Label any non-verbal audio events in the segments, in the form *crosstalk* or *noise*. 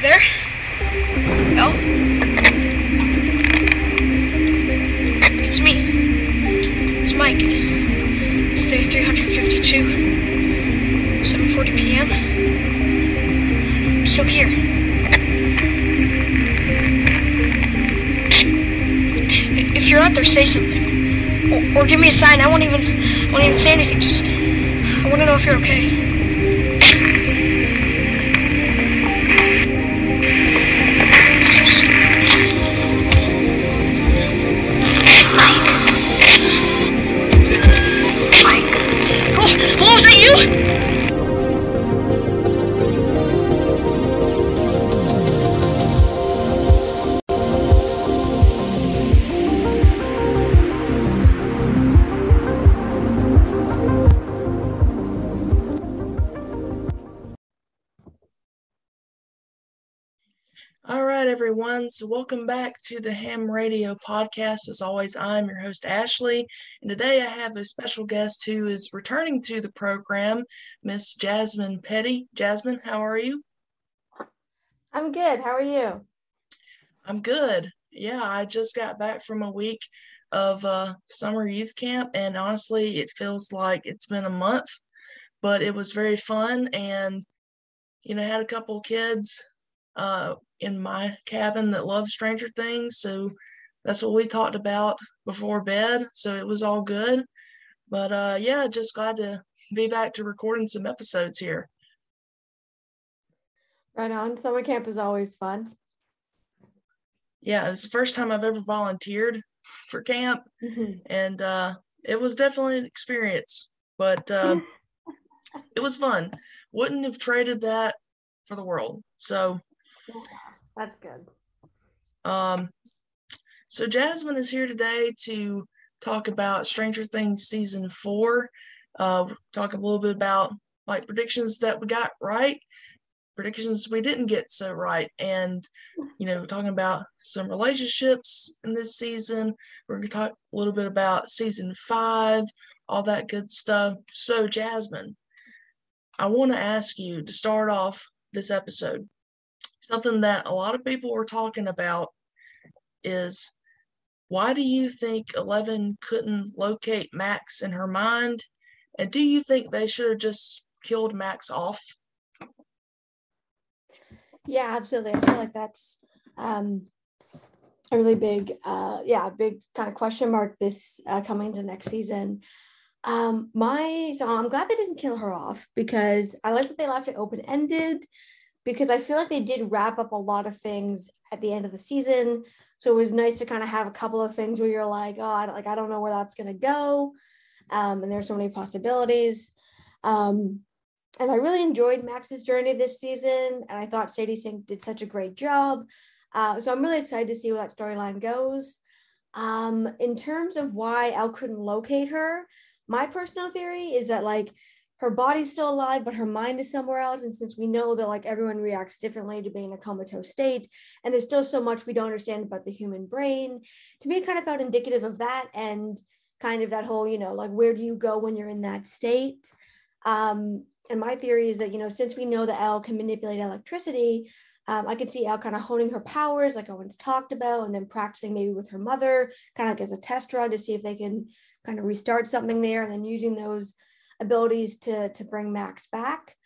You there? El? It's me. It's Mike. It's day 352. 7.40 p.m. I'm still here. If you're out there, say something. Or, or give me a sign. I won't even, won't even say anything. Just, I want to know if you're okay. So, welcome back to the Ham Radio podcast. As always, I'm your host, Ashley. And today I have a special guest who is returning to the program, Miss Jasmine Petty. Jasmine, how are you? I'm good. How are you? I'm good. Yeah, I just got back from a week of uh, summer youth camp, and honestly, it feels like it's been a month, but it was very fun. And, you know, had a couple kids uh, in my cabin that love Stranger Things. So that's what we talked about before bed. So it was all good. But uh, yeah, just glad to be back to recording some episodes here. Right on. Summer camp is always fun. Yeah, it's the first time I've ever volunteered for camp, and uh, it was definitely an experience. But uh, *laughs* it was fun. Wouldn't have traded that for the world. So That's good. Um, so Jasmine is here today to talk about Stranger Things season four. Uh, talk a little bit about like predictions that we got right, predictions we didn't get so right, and you know, talking about some relationships in this season. We're gonna talk a little bit about season five, all that good stuff. So Jasmine, I want to ask you to start off this episode something that a lot of people were talking about is why do you think Eleven couldn't locate Max in her mind? And do you think they should have just killed Max off? Yeah, absolutely. I feel like that's um, a really big, uh, yeah, big kind of question mark this uh, coming to next season. Um, my so I'm glad they didn't kill her off because I like that they left it open ended because I feel like they did wrap up a lot of things at the end of the season. So it was nice to kind of have a couple of things where you're like, oh, I like I don't know where that's gonna go, um, and there's so many possibilities. Um, and I really enjoyed Max's journey this season, and I thought Sadie Sink did such a great job. Uh, so I'm really excited to see where that storyline goes. Um, in terms of why Elle couldn't locate her, my personal theory is that like her body's still alive, but her mind is somewhere else. And since we know that like everyone reacts differently to being in a comatose state, and there's still so much we don't understand about the human brain, to me, it kind of felt indicative of that and kind of that whole, you know, like where do you go when you're in that state? Um, and my theory is that, you know, since we know that Elle can manipulate electricity, um, I could see Elle kind of honing her powers, like Owen's talked about, and then practicing maybe with her mother, kind of like as a test run to see if they can kind of restart something there, and then using those abilities to to bring Max back.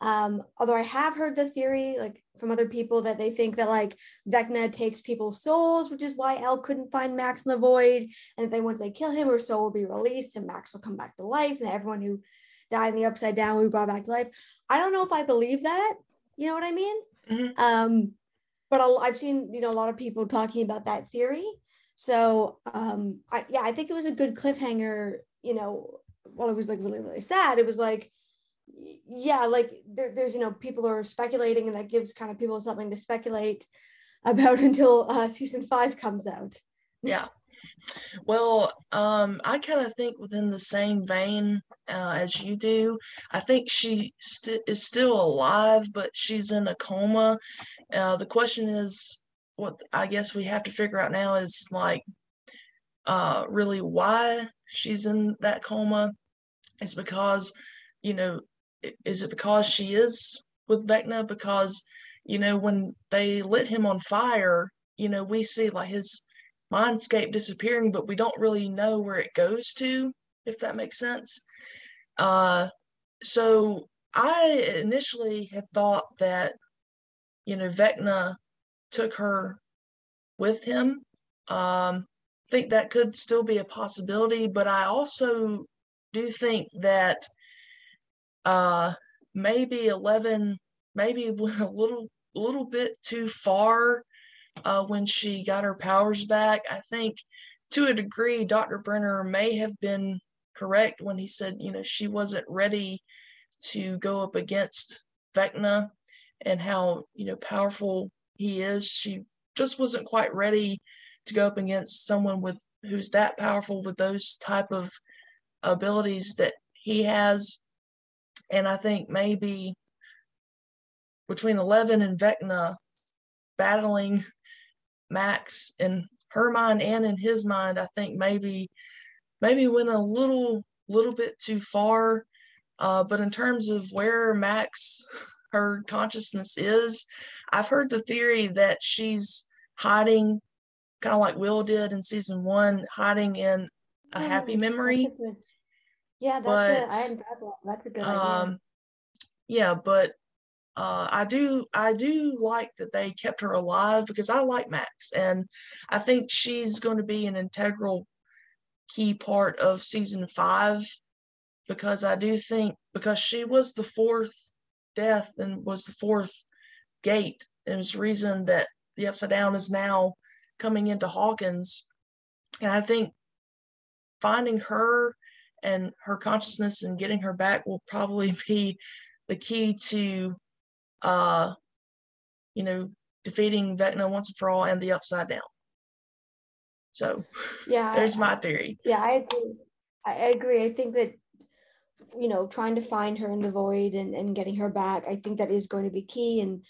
Um, although I have heard the theory, like from other people, that they think that like Vecna takes people's souls, which is why Elle couldn't find Max in the void, and then once they kill him, her soul will be released and Max will come back to life, and everyone who died in the upside down will be brought back to life. I don't know if I believe that. You know what I mean? Mhm. Um, but i I've seen you know a lot of people talking about that theory. So um, I, yeah, I think it was a good cliffhanger. You know, while it was like really really sad, it was like yeah, like there, there's you know people are speculating, and that gives kind of people something to speculate about *laughs* until uh, season five comes out. Yeah. Well, um, I kind of think within the same vein uh, as you do. I think she st- is still alive, but she's in a coma. Uh, the question is, what I guess we have to figure out now is like, uh, really why she's in that coma. It's because, you know, is it because she is with Vecna? Because, you know, when they lit him on fire, you know, we see like his mindscape disappearing, but we don't really know where it goes to, if that makes sense. Uh, so I initially had thought that, you know, Vecna took her with him. Um, think that could still be a possibility, but I also do think that uh, maybe Eleven maybe *laughs* a little a little bit too far uh, when she got her powers back. I think to a degree, Dr. Brenner may have been correct when he said, you know, she wasn't ready to go up against Vecna and how, you know, powerful he is. She just wasn't quite ready to go up against someone with who's that powerful with those type of abilities that he has. And I think maybe between Eleven and Vecna battling Max in her mind and in his mind, I think maybe maybe went a little little bit too far. Uh, but in terms of where Max her consciousness is, I've heard the theory that she's hiding, kind of like Will did in season one, hiding in a mm, happy memory. yeah, that's but, a, I, that's a good idea. Um, yeah, but uh, I do I do like that they kept her alive because I like Max and I think she's going to be an integral key part of season five because I do think because she was the fourth death and was the fourth gate and was reason that the upside down is now coming into Hawkins and I think finding her and her consciousness and getting her back will probably *laughs* be the key to uh, you know, defeating Vecna once and for all and the upside down. So yeah, there's my theory. Yeah, I agree. I agree. I think that you know, trying to find her in the void and, and getting her back, I think that is going to be key. And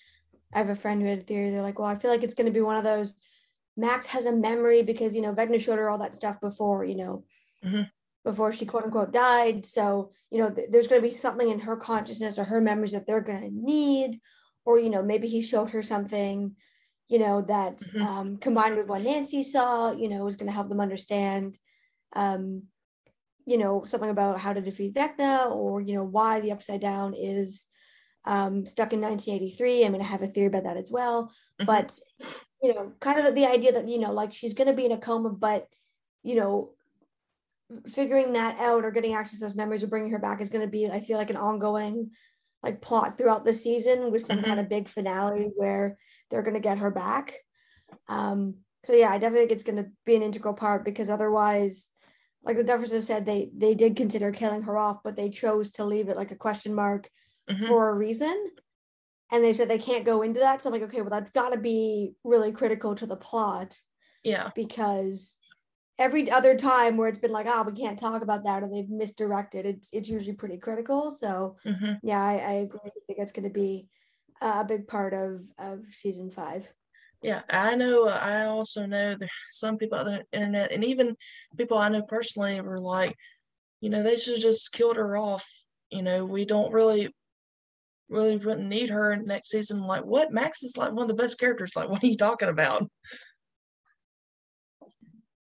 I have a friend who had a theory. They're like, well, I feel like it's going to be one of those. Max has a memory because you know Vecna showed her all that stuff before, you know, mm-hmm. before she quote unquote died. So you know, th- there's going to be something in her consciousness or her memories that they're going to need, or you know maybe he showed her something you know that mm-hmm. um, combined with what nancy saw you know was going to help them understand um, you know something about how to defeat vecna or you know why the upside down is um, stuck in 1983 i'm going to have a theory about that as well mm-hmm. but you know kind of the, the idea that you know like she's going to be in a coma but you know figuring that out or getting access to those memories or bringing her back is going to be i feel like an ongoing like plot throughout the season with some mm-hmm. kind of big finale where they're going to get her back. Um, so yeah, I definitely think it's going to be an integral part because otherwise, like the Dufferses said, they they did consider killing her off, but they chose to leave it like a question mark mm-hmm. for a reason. And they said they can't go into that. So I'm like, okay, well, that's got to be really critical to the plot. Yeah. Because every other time where it's been like, oh, we can't talk about that or they've misdirected, it's it's usually pretty critical. So mm-hmm. yeah, I, I, agree. I think that's going to be a big part of of season five. Yeah, I know. I also know there's some people on the internet, and even people I know personally, were like, you know, they should have just killed her off. You know, we don't really, really wouldn't need her next season. Like, what? Max is like one of the best characters. Like, what are you talking about?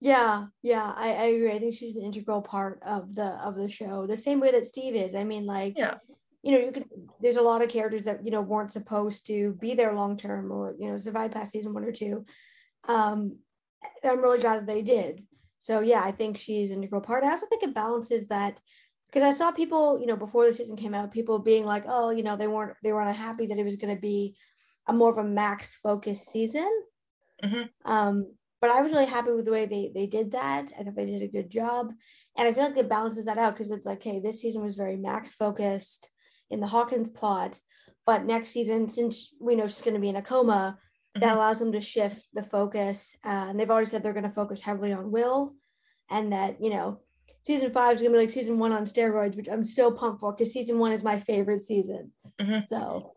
Yeah, yeah, I, I agree. I think she's an integral part of the of the show, the same way that Steve is. I mean, like, yeah, you know, you could. There's a lot of characters that you know weren't supposed to be there long term or you know survive past season one or two. Um, I'm really glad that they did. So yeah, I think she's an integral part. I also think it balances that because I saw people, you know, before the season came out, people being like, oh, you know, they weren't they weren't happy that it was going to be a more of a max focused season. Mm-hmm. Um, but I was really happy with the way they they did that. I thought they did a good job, and I feel like it balances that out because it's like, hey, this season was very Max focused in the Hawkins plot, but next season, since we know she's going to be in a coma, mm-hmm. that allows them to shift the focus. Uh, and they've already said they're going to focus heavily on Will, and that you know season five is gonna be like season one on steroids, which I'm so pumped for because season one is my favorite season. Mm-hmm. So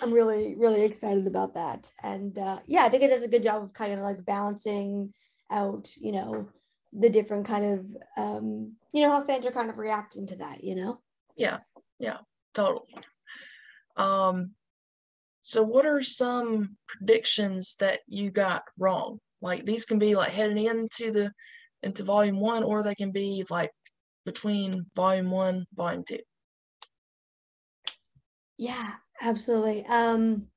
I'm really, really excited about that. And uh, yeah, I think it does a good job of kind of like balancing out, you know, the different kind of, um, you know, how fans are kind of reacting to that, you know? Yeah, yeah, totally. Um, So, what are some predictions that you got wrong? Like these can be like heading into the into volume one, or they can be like between volume one, volume two. Yeah, absolutely. Um,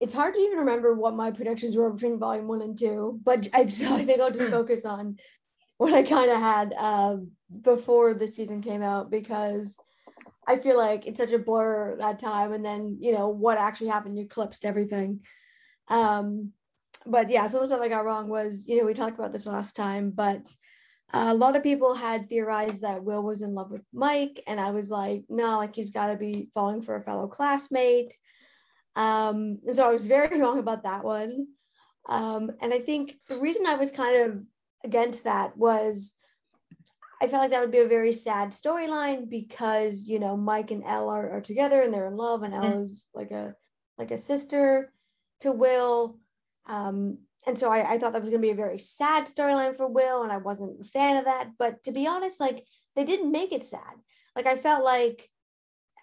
it's hard to even remember what my predictions were between volume one and two, but I, *laughs* so I think I'll just *clears throat* focus on what I kind of had uh, before the season came out because I feel like it's such a blur that time, and then you know what actually happened eclipsed everything. Um, but yeah, so the stuff I got wrong was you know we talked about this last time, but a lot of people had theorized that Will was in love with Mike, and I was like, no, like he's got to be falling for a fellow classmate. Um, and so I was very *laughs* wrong about that one. Um, and I think the reason I was kind of against that was I felt like that would be a very sad storyline because you know Mike and Elle are, are together and they're in love, and Elle mm-hmm. is like a like a sister to Will. Um, and so I, I thought that was going to be a very sad storyline for Will, and I wasn't a fan of that. But to be honest, like they didn't make it sad. Like I felt like,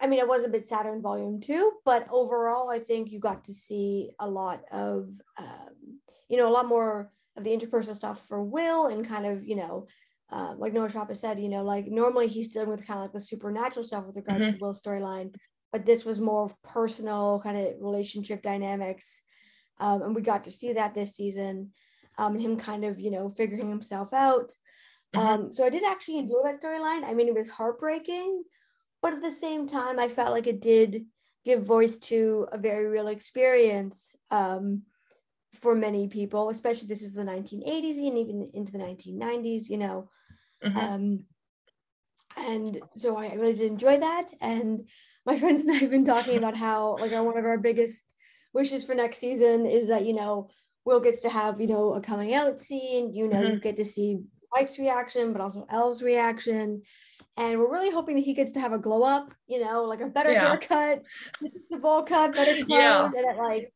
I mean, it was a bit sadder in Volume Two, but overall, I think you got to see a lot of, um, you know, a lot more of the interpersonal stuff for Will, and kind of, you know, uh, like Noah Schnapp said, you know, like normally he's dealing with kind of like the supernatural stuff with regards mm-hmm. to Will's storyline, but this was more of personal kind of relationship dynamics um, and we got to see that this season, um, him kind of, you know, figuring himself out. Mm-hmm. Um, so I did actually enjoy that storyline. I mean, it was heartbreaking, but at the same time, I felt like it did give voice to a very real experience um, for many people, especially this is the 1980s and even into the 1990s, you know. Mm-hmm. Um, and so I really did enjoy that. And my *laughs* friends and I have been talking about how, like, one of our biggest wishes for next season is that you know Will gets to have you know a coming out scene. You know, mm-hmm. you get to see Mike's reaction, but also Elle's reaction. And we're really hoping that he gets to have a glow up, you know, like a better yeah. haircut, the bowl cut, better *laughs* clothes, yeah. and it like,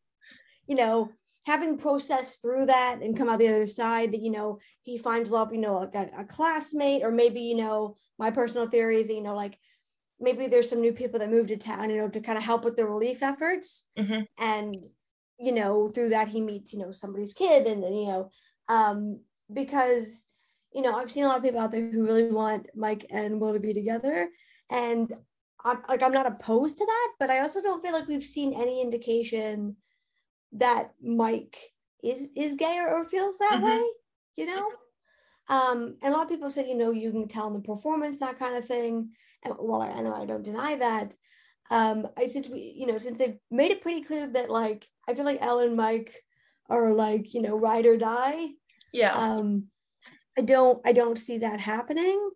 you know, having processed through that and come out the other side that you know he finds love, you know, like a, a classmate, or maybe you know, my personal theory is that, you know, like maybe there's some new people that moved to town, you know, to kind of help with the relief efforts. Mm-hmm. And, you know, through that he meets, you know, somebody's kid and then, you know, um, because, you know, I've seen a lot of people out there who really want Mike and Will to be together. And I'm like, I'm not opposed to that, but I also don't feel like we've seen any indication that Mike is is gay or, or feels that mm-hmm. way, you know? Um, and a lot of people said, you know, you can tell in the performance, that kind of thing while I, know I don't deny that, um, I since we, you know, since they've made it pretty clear that like I feel like Elle and Mike are like, you know, ride or die. Yeah. Um, I don't I don't see that happening.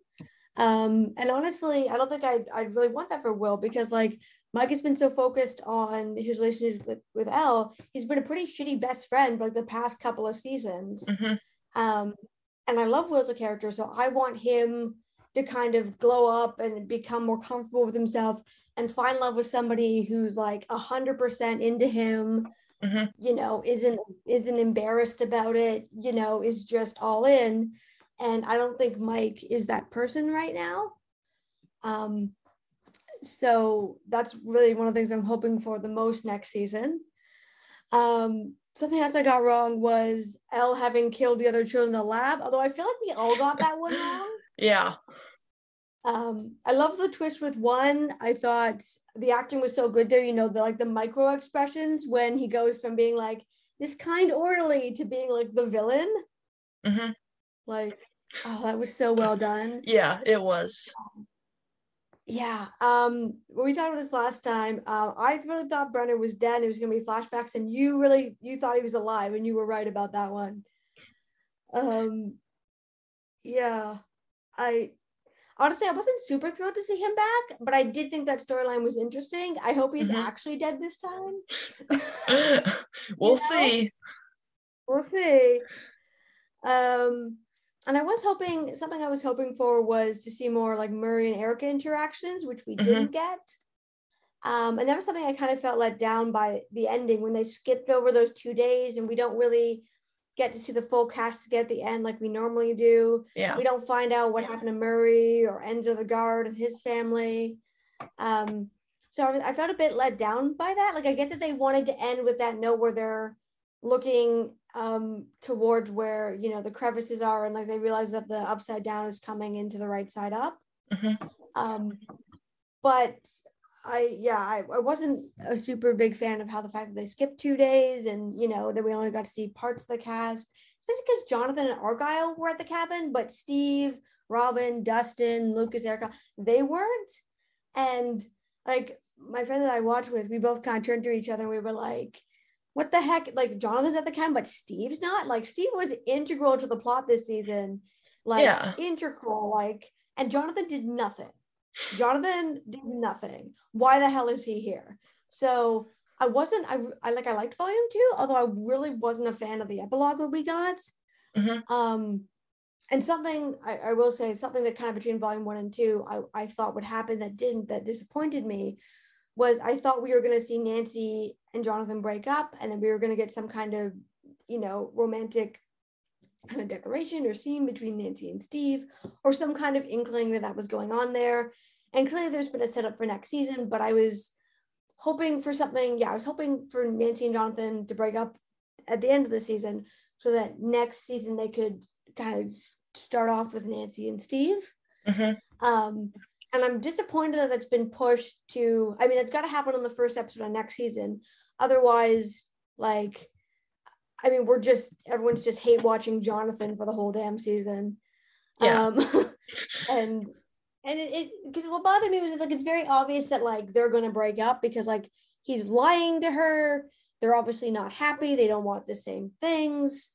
Um, and honestly, I don't think I I really want that for Will because like Mike has been so focused on his relationship with with Elle. He's been a pretty shitty best friend for like the past couple of seasons. Mm-hmm. Um, and I love Will as a character, so I want him to kind of glow up and become more comfortable with himself and find love with somebody who's like a hundred percent into him mm-hmm. you know isn't isn't embarrassed about it you know is just all in. And i don't think mike is that person right now. Um so that's really one of the things i'm hoping for the most next season. Um something else i got wrong was Elle having killed the other children in the lab although i feel like we all got that one *laughs* wrong yeah. Um, I love the twist with one. I thought the acting was so good there, you know, the like the micro expressions when he goes from being like this kind orderly to being like the villain. Mm-hmm. Like, oh, that was so well done. Yeah, it was. yeah. Um, when we talked about this last time, uh, I really thought Brenner was dead. It was gonna be flashbacks, and you really you thought he was alive, and you were right about that one. Um, yeah. I honestly I wasn't super thrilled to see him back, but I did think that storyline was interesting. I hope he's mm-hmm. actually dead this time. *laughs* we'll know? see. We'll see. Um and I was hoping something I was hoping for was to see more like Murray and Erica interactions, which we mm-hmm. didn't get. Um, and that was something I kind of felt let down by the ending when they skipped over those two days and we don't really get to see the full cast get at the end like we normally do. Yeah. We don't find out what happened to Murray or Enzo the guard and his family. Um, So I, I felt a bit let down by that. Like I get that they wanted to end with that note where they're looking um towards where you know the crevices are and like they realize that the upside down is coming into the right side up Mhm. um but i yeah I, I wasn't a super big fan of how the fact that they skipped two days and you know that we only got to see parts of the cast especially because jonathan and argyle were at the cabin but steve robin dustin lucas erica they weren't and like my friend that i watched with we both kind of turned to each other and we were like what the heck? Like Jonathan's at the camp, but Steve's not. Like Steve was integral to the plot this season, like Yeah. integral. Like, and Jonathan did nothing. Jonathan did nothing. Why the hell is he here? So I wasn't. I, I like. I liked Volume Two, although I really wasn't a fan of the epilogue that we got. Mhm. Um, and something I, I will say, something that kind of between Volume One and Two, I, I thought would happen that didn't. That disappointed me was I thought we were going to see Nancy and Jonathan break up, and then we were going to get some kind of, you know, romantic kind of declaration or scene between Nancy and Steve, or some kind of inkling that that was going on there. And clearly, there's been a setup for next season, but I was hoping for something. Yeah, I was hoping for Nancy and Jonathan to break up at the end of the season, so that next season they could kind of start off with Nancy and Steve. Mhm. Um, and I'm disappointed that that's been pushed to. I mean, it's got to happen on the first episode of next season. Otherwise, like, I mean, we're just everyone's just hate watching Jonathan for the whole damn season. Yeah. Um, *laughs* and and it because what bothered me was like it's very obvious that like they're gonna break up because like he's lying to her. They're obviously not happy. They don't want the same things.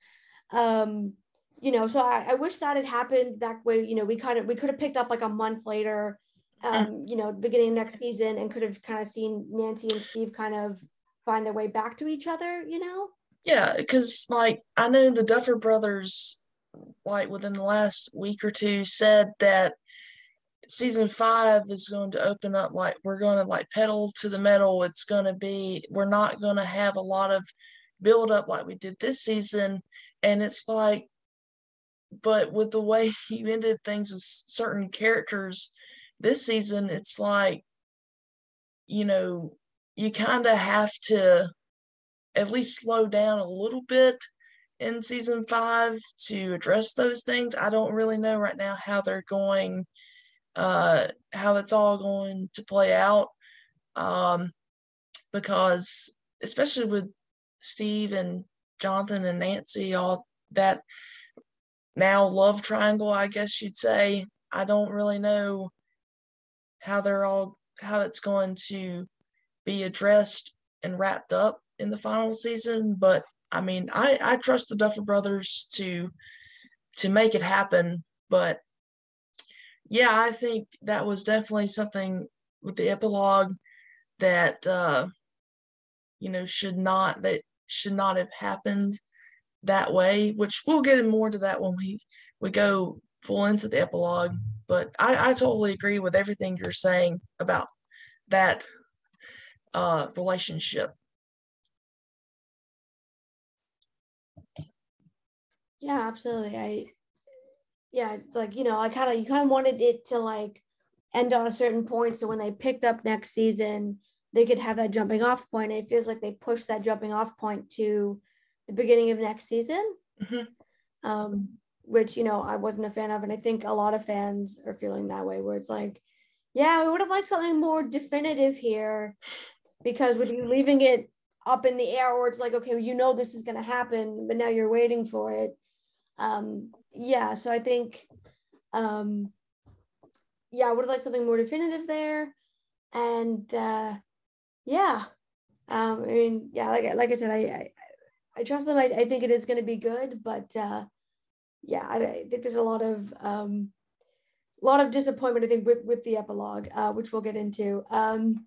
Um, you know, so I, I wish that had happened that way. You know, we kind of we could have picked up like a month later, um, you know, beginning of next season and could have kind of seen Nancy and Steve kind of find their way back to each other, you know? Yeah, because like I know the Duffer Brothers, like within the last week or two, said that season five is going to open up like we're going to like pedal to the metal. It's going to be we're not going to have a lot of build up like we did this season, and it's like, but with the way *laughs* you ended things with certain characters this season, it's like, you know, you kind of have to at least slow down a little bit in season five to address those things. I don't really know right now how they're going, uh, how that's all going to play out. Um, because especially with Steve and Jonathan and Nancy, all that now love triangle, I guess you'd say. I don't really know how they're all how it's going to be addressed and wrapped up in the final season, but I mean, I I trust the Duffer Brothers to to make it happen. But yeah, I think that was definitely something with the epilogue that uh, you know should not that should not have happened that way. Which we'll get more to that when we we go full into the epilogue. But I, I totally agree with everything you're saying about that uh, relationship. Yeah, absolutely. I yeah, it's like, you know, I kind of you kind of wanted it to like end on a certain point so when they picked up next season, they could have that jumping off point. And it feels like they pushed that jumping off point to the beginning of next season. Mhm. Um, which, you know, I wasn't a fan of. And I think a lot of fans are feeling that way, where it's like, yeah, we would have liked something more definitive here because with you leaving it up in the air, or it's like, okay, you know, this is going to happen, but now you're waiting for it. Um, yeah, so I think, um, yeah, I would liked something more definitive there. And uh, yeah, um, I mean, yeah, like, like I said, I, I, I trust them. I, I think it is going to be good, but uh, yeah, I, I think there's a lot of um, lot of disappointment. I think with with the epilogue, uh, which we'll get into. Um,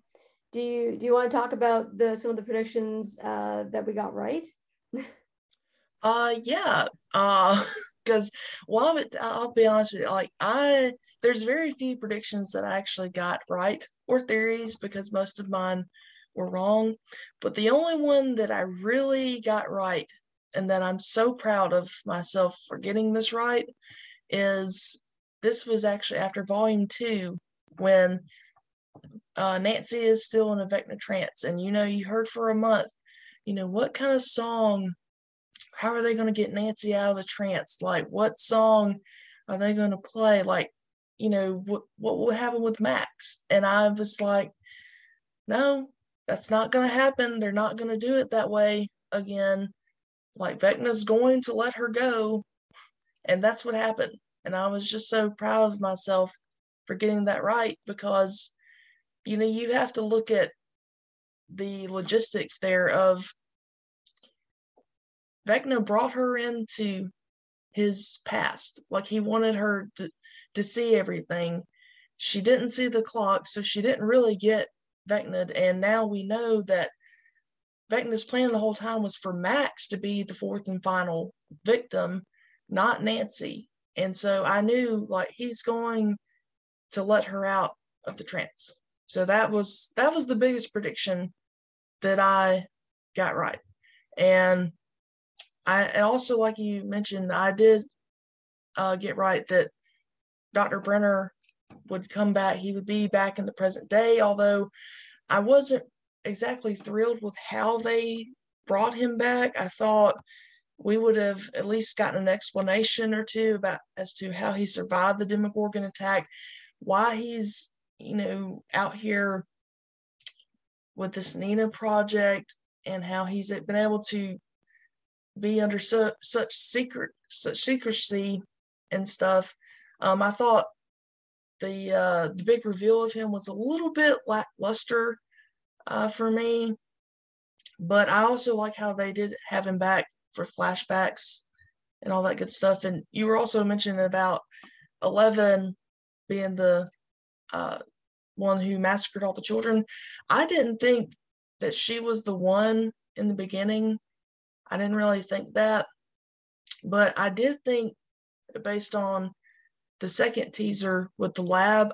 do you do you want to talk about the some of the predictions uh, that we got right? *laughs* Uh, yeah. Uh, *laughs* because it, I'll be honest with you, like I, there's very few predictions that I actually got right or theories because most of mine were wrong. But the only one that I really got right and that I'm so proud of myself for getting this right is this was actually after volume two when uh, Nancy is still in a Vecna trance, and you know, you heard for a month, you know, what kind of song, how are they going to get Nancy out of the trance? Like, what song are they going to play? Like, you know, what what will happen with Max? And I was like, no, that's not going to happen. They're not going to do it that way again. Like, Vecna's going to let her go, and that's what happened. And I was just so proud of myself for getting that right because you know, you have to look at the logistics there of Vecna brought her into his past. Like he wanted her to, to see everything. She didn't see the clock, so she didn't really get Vecna. And now we know that Vecna's plan the whole time was for Max to be the fourth and final victim, not Nancy. And so I knew like he's going to let her out of the trance. So that was that was the biggest prediction that I got right. And I and also like you mentioned, I did uh, get right that Dr. Brenner would come back. He would be back in the present day, although I wasn't exactly thrilled with how they brought him back. I thought we would have at least gotten an explanation or two about as to how he survived the Demogorgon attack, why he's you know, out here with this Nina project and how he's been able to be under su- such secret, such secrecy and stuff. Um, I thought the uh, the big reveal of him was a little bit lackluster uh, for me, but I also like how they did have him back for flashbacks and all that good stuff. And you were also mentioning about Eleven being the uh, one who massacred all the children. I didn't think that she was the one in the beginning. I didn't really think that. But I did think, based on the second teaser with the lab,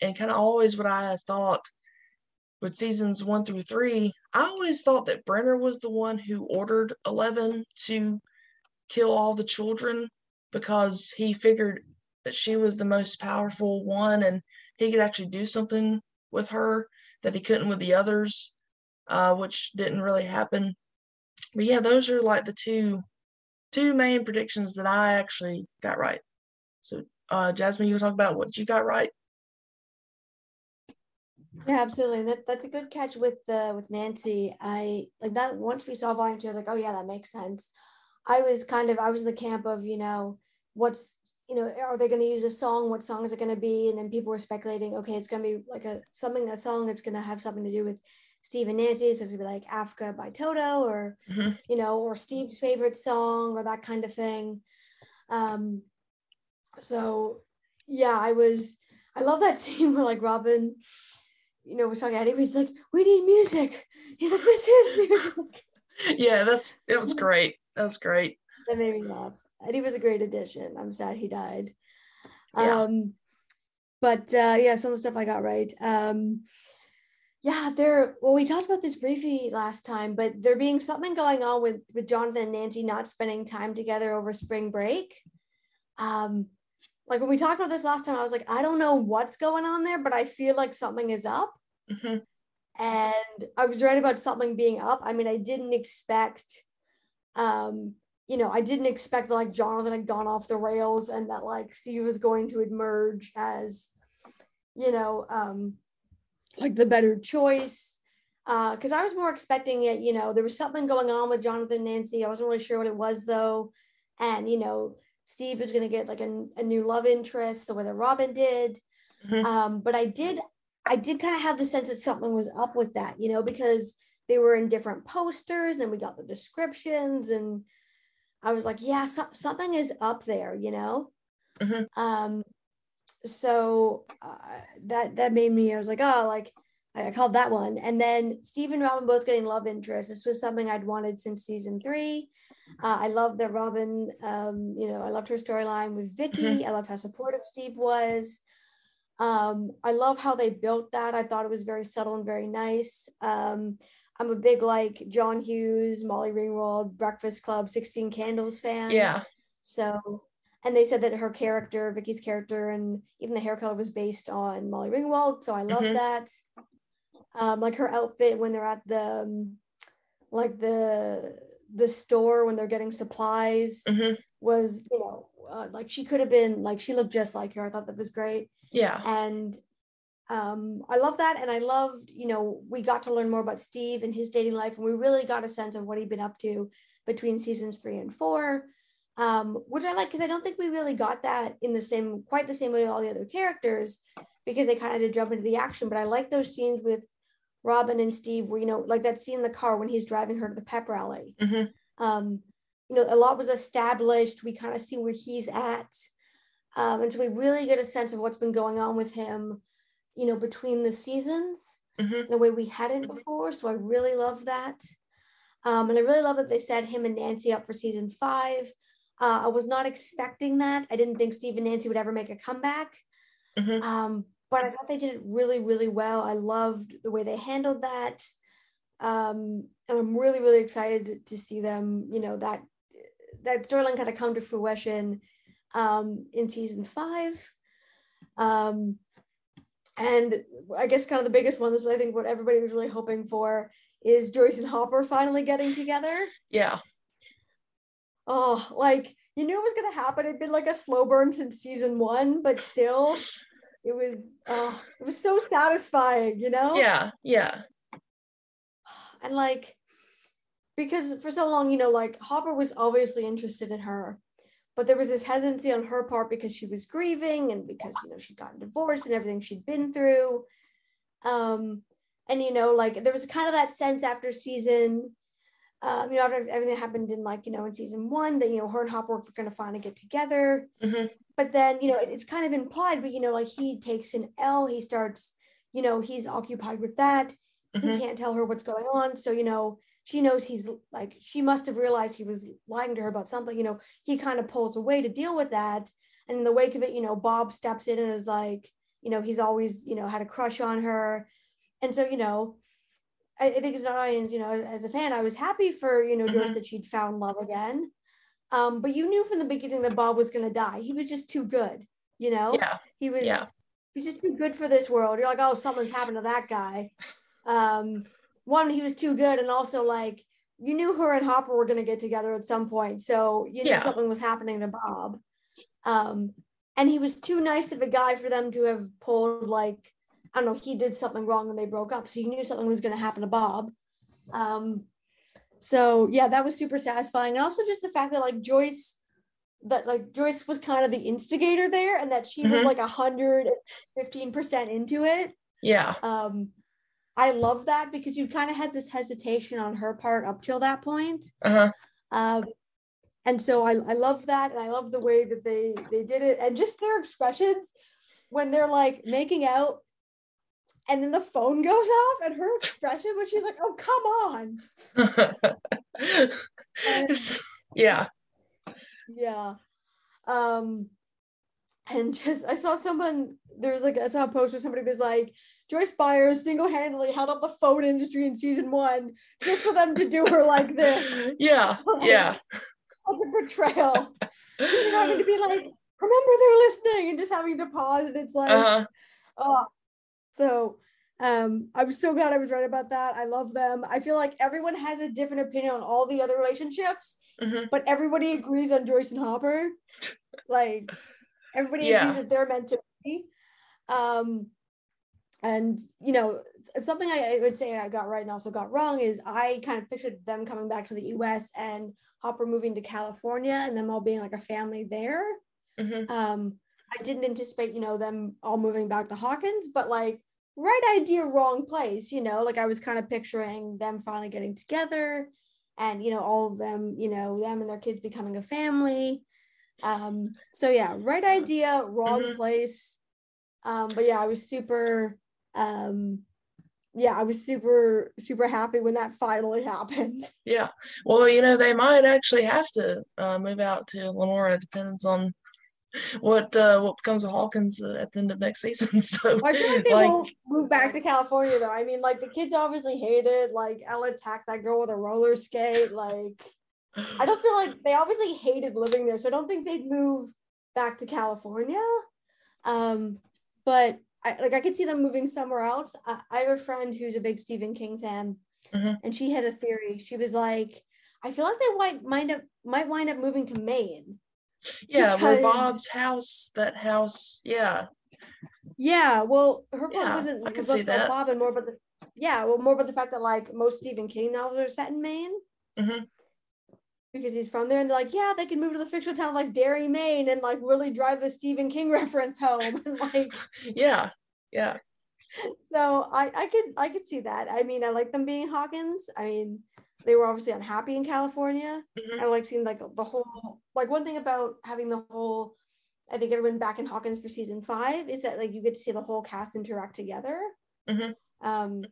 and kind of always what I thought with seasons one through three, I always thought that Brenner was the one who ordered Eleven to kill all the children because he figured that she was the most powerful one and he could actually do something with her that he couldn't with the others, uh, which didn't really happen. But yeah, those are like the two two main predictions that I actually got right. So uh, Jasmine, you talk about what you got right. Yeah, absolutely. That that's a good catch with uh, with Nancy. I like that once we saw volume two, I was like, oh yeah, that makes sense. I was kind of I was in the camp of you know what's you know, are they going to use a song? What song is it going to be? And then people were speculating, okay, it's going to be like a something, a song that's going to have something to do with Steve and Nancy. So it would be like Africa by Toto or, mm-hmm. you know, or Steve's favorite song or that kind of thing. Um, so yeah, I was, I love that *laughs* scene where like Robin, you know, was talking to Eddie, he's like, we need music. He's like, this is music. *laughs* yeah, that's, it was great. That was great. That made me laugh and he was a great addition. I'm sad he died. Yeah. Um, but uh, yeah, some of the stuff I got right. Um, yeah, there. Well, we talked about this briefly last time, but there being something going on with with Jonathan and Nancy not spending time together over spring break. Um, like when we talked about this last time, I was like, I don't know what's going on there, but I feel like something is up. Mm-hmm. And I was right about something being up. I mean, I didn't expect um, you know, I didn't expect that like Jonathan had gone off the rails and that like Steve was going to emerge as, you know, um, like the better choice. Uh, because uh, I was more expecting it, you know, there was something going on with Jonathan and Nancy. I wasn't really sure what it was though. And, you know, Steve was going to get like a, a, new love interest the way that Robin did. Mm-hmm. Um, but I did, I did kind of have the sense that something was up with that, you know, because they were in different posters and we got the descriptions and, I was like, yeah, so, something is up there, you know? Mm-hmm. Um, so uh, that, that made me, I was like, oh, like I called that one. And then Steve and Robin both getting love interest. This was something I'd wanted since season three. Uh, I love that Robin, um, you know, I loved her storyline with Vicky. Mm-hmm. I loved how supportive Steve was. Um, I love how they built that. I thought it was very subtle and very nice. Um, I'm a big like John Hughes, Molly Ringwald, Breakfast Club, 16 Candles fan. Yeah. So, and they said that her character, Vicky's character, and even the hair color was based on Molly Ringwald. So I love Mhm. that. Um, like her outfit when they're at the um, like the the store when they're getting supplies hmm was you know uh, like she could have been like she looked just like her. I thought that was great Yeah. and um, I love that. And I loved, you know, we got to learn more about Steve and his dating life, and we really got a sense of what he'd been up to between seasons three and four, um, which I like because I don't think we really got that in the same, quite the same way with all the other characters, because they kind of did jump into the action. But I like those scenes with Robin and Steve, where you know, like that scene in the car when he's driving her to the pep rally. hmm Um, you know, a lot was established. We kind of see where he's at. Um, and so we really get a sense of what's been going on with him, you know, between the seasons hmm in a way we hadn't before. So I really love that. Um, and I really love that they set him and Nancy up for season five. Uh, I was not expecting that. I didn't think Steve and Nancy would ever make a comeback. hmm Um, but I thought they did it really, really well. I loved the way they handled that. Um, and I'm really, really excited to see them, you know, that that storyline kind of come to fruition um, in season five. Um, and I guess kind of the biggest one is I think what everybody was really hoping for is Joyce and Hopper finally getting together. Yeah. Oh, like you knew it was gonna happen. It'd been like a slow burn since season one, but still, it was oh, it was so satisfying, you know? Yeah. Yeah. And like because for so long, you know, like Hopper was obviously interested in her, but there was this hesitancy on her part because she was grieving and because you know she'd gotten divorced and everything she'd been through. Um, and you know, like there was kind of that sense after season um, you know, after everything happened in like, you know, in season one, that, you know, her and Hopper were going to finally get together. hmm But then, you know, it- it's kind of implied, but, you know, like he takes an L, he starts, you know, he's occupied with that. He Mhm. can't tell her what's going on. So, you know, she knows he's like, she must have realized he was lying to her about something, you know, he kind of pulls away to deal with that. And in the wake of it, you know, Bob steps in and is like, you know, he's always, you know, had a crush on her. And so, you know, I, think as an audience, you know, as a fan, I was happy for, you know, Joyce Mhm. that she'd found love again. Um, but you knew from the beginning that Bob was gonna die. He was just too good, you know? Yeah. He was Yeah. he's just too good for this world. You're like, oh, something's happened to that guy. Um, one, he was too good, and also like you knew her and Hopper were gonna get together at some point. So you knew Yeah. something was happening to Bob. Um, and he was too nice of a guy for them to have pulled like I don't know, he did something wrong and they broke up. So he knew something was going to happen to Bob. Um, so yeah, that was super satisfying. And also just the fact that like Joyce, that like Joyce was kind of the instigator there and that she was Mhm. like hundred and fifteen percent into it. Yeah. Um, I love that because you kind of had this hesitation on her part up till that point. Uh huh. Um, and so I, I love that and I love the way that they they did it and just their expressions when they're like making out and then the phone goes off and her expression when she's like, oh come on. *laughs* yeah. Yeah. Um and just I saw someone there was like I saw a post where somebody was like Joyce Byers single-handedly held up the phone industry in season one just for them to do her like this. *laughs* Yeah. *laughs* Yeah. As a betrayal. and having to be like, remember they're listening and just having to pause and it's like Uh huh. oh so um i was so glad i was right about that. I love them. I feel like everyone has a different opinion on all the other relationships hmm but everybody agrees on joyce and hopper. *laughs* Like everybody Yeah. agrees that they're meant to be. Um and you know something I, would say i got right and also got wrong is i kind of pictured them coming back to the us and hopper moving to california and them all being like a family there. Hmm um i didn't anticipate you know them all moving back to hawkins but like right idea wrong place you know like i was kind of picturing them finally getting together and you know all of them you know them and their kids becoming a family um so yeah right idea wrong Mhm. place um but yeah i was super um yeah i was super super happy when that finally *laughs* happened Yeah. Well, you know, they might actually have to uh, move out to Lenora. It depends on what uh, what becomes of Hawkins uh, at the end of next season. *laughs* So, I like they like, won't move back to California though. I mean, like the kids obviously hated like Ella attacked that girl with a roller skate. Like I don't feel like they obviously hated living there, so I don't think they'd move back to California. Um, but I like I could see them moving somewhere else. I, I have a friend who's a big Stephen King fan, Mhm. and she had a theory. She was like, I feel like they might wind up might wind up moving to Maine. Yeah, where Because- Bob's house, that house, yeah. Yeah, well, her book Yeah, wasn't I was less about. Bob and more about the yeah, well, more about the fact that like most Stephen King novels are set in Maine. Mhm. Because he's from there, and they're like, yeah, they can move to the fictional town of like Derry, Maine, and like really drive the Stephen King *laughs* reference home, and *laughs* like Yeah. Yeah. so I I could I could see that. I mean, I like them being Hawkins. I mean, they were obviously unhappy in California. Mhm. I like seeing like the whole like one thing about having the whole. I think everyone back in Hawkins for season five is that like you get to see the whole cast interact together, Mhm. um,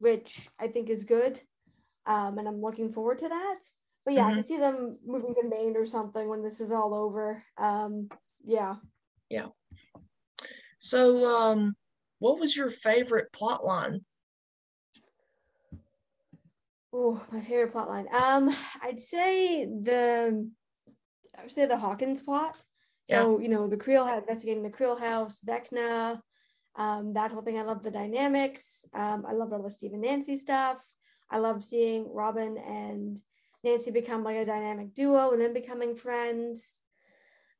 which I think is good, um, and I'm looking forward to that. But yeah, I Mhm. could see them moving to Maine or something when this is all over. Um, yeah. yeah. So, um, what was your favorite plot line? Oh, my favorite plot line. Um, I'd say the I would say the Hawkins plot. So, you know, the Creel had investigating the Creel house, Vecna, um, that whole thing. I love the dynamics. Um, I loved all the Steve and Nancy stuff. I love seeing Robin and Nancy become like a dynamic duo and then becoming friends.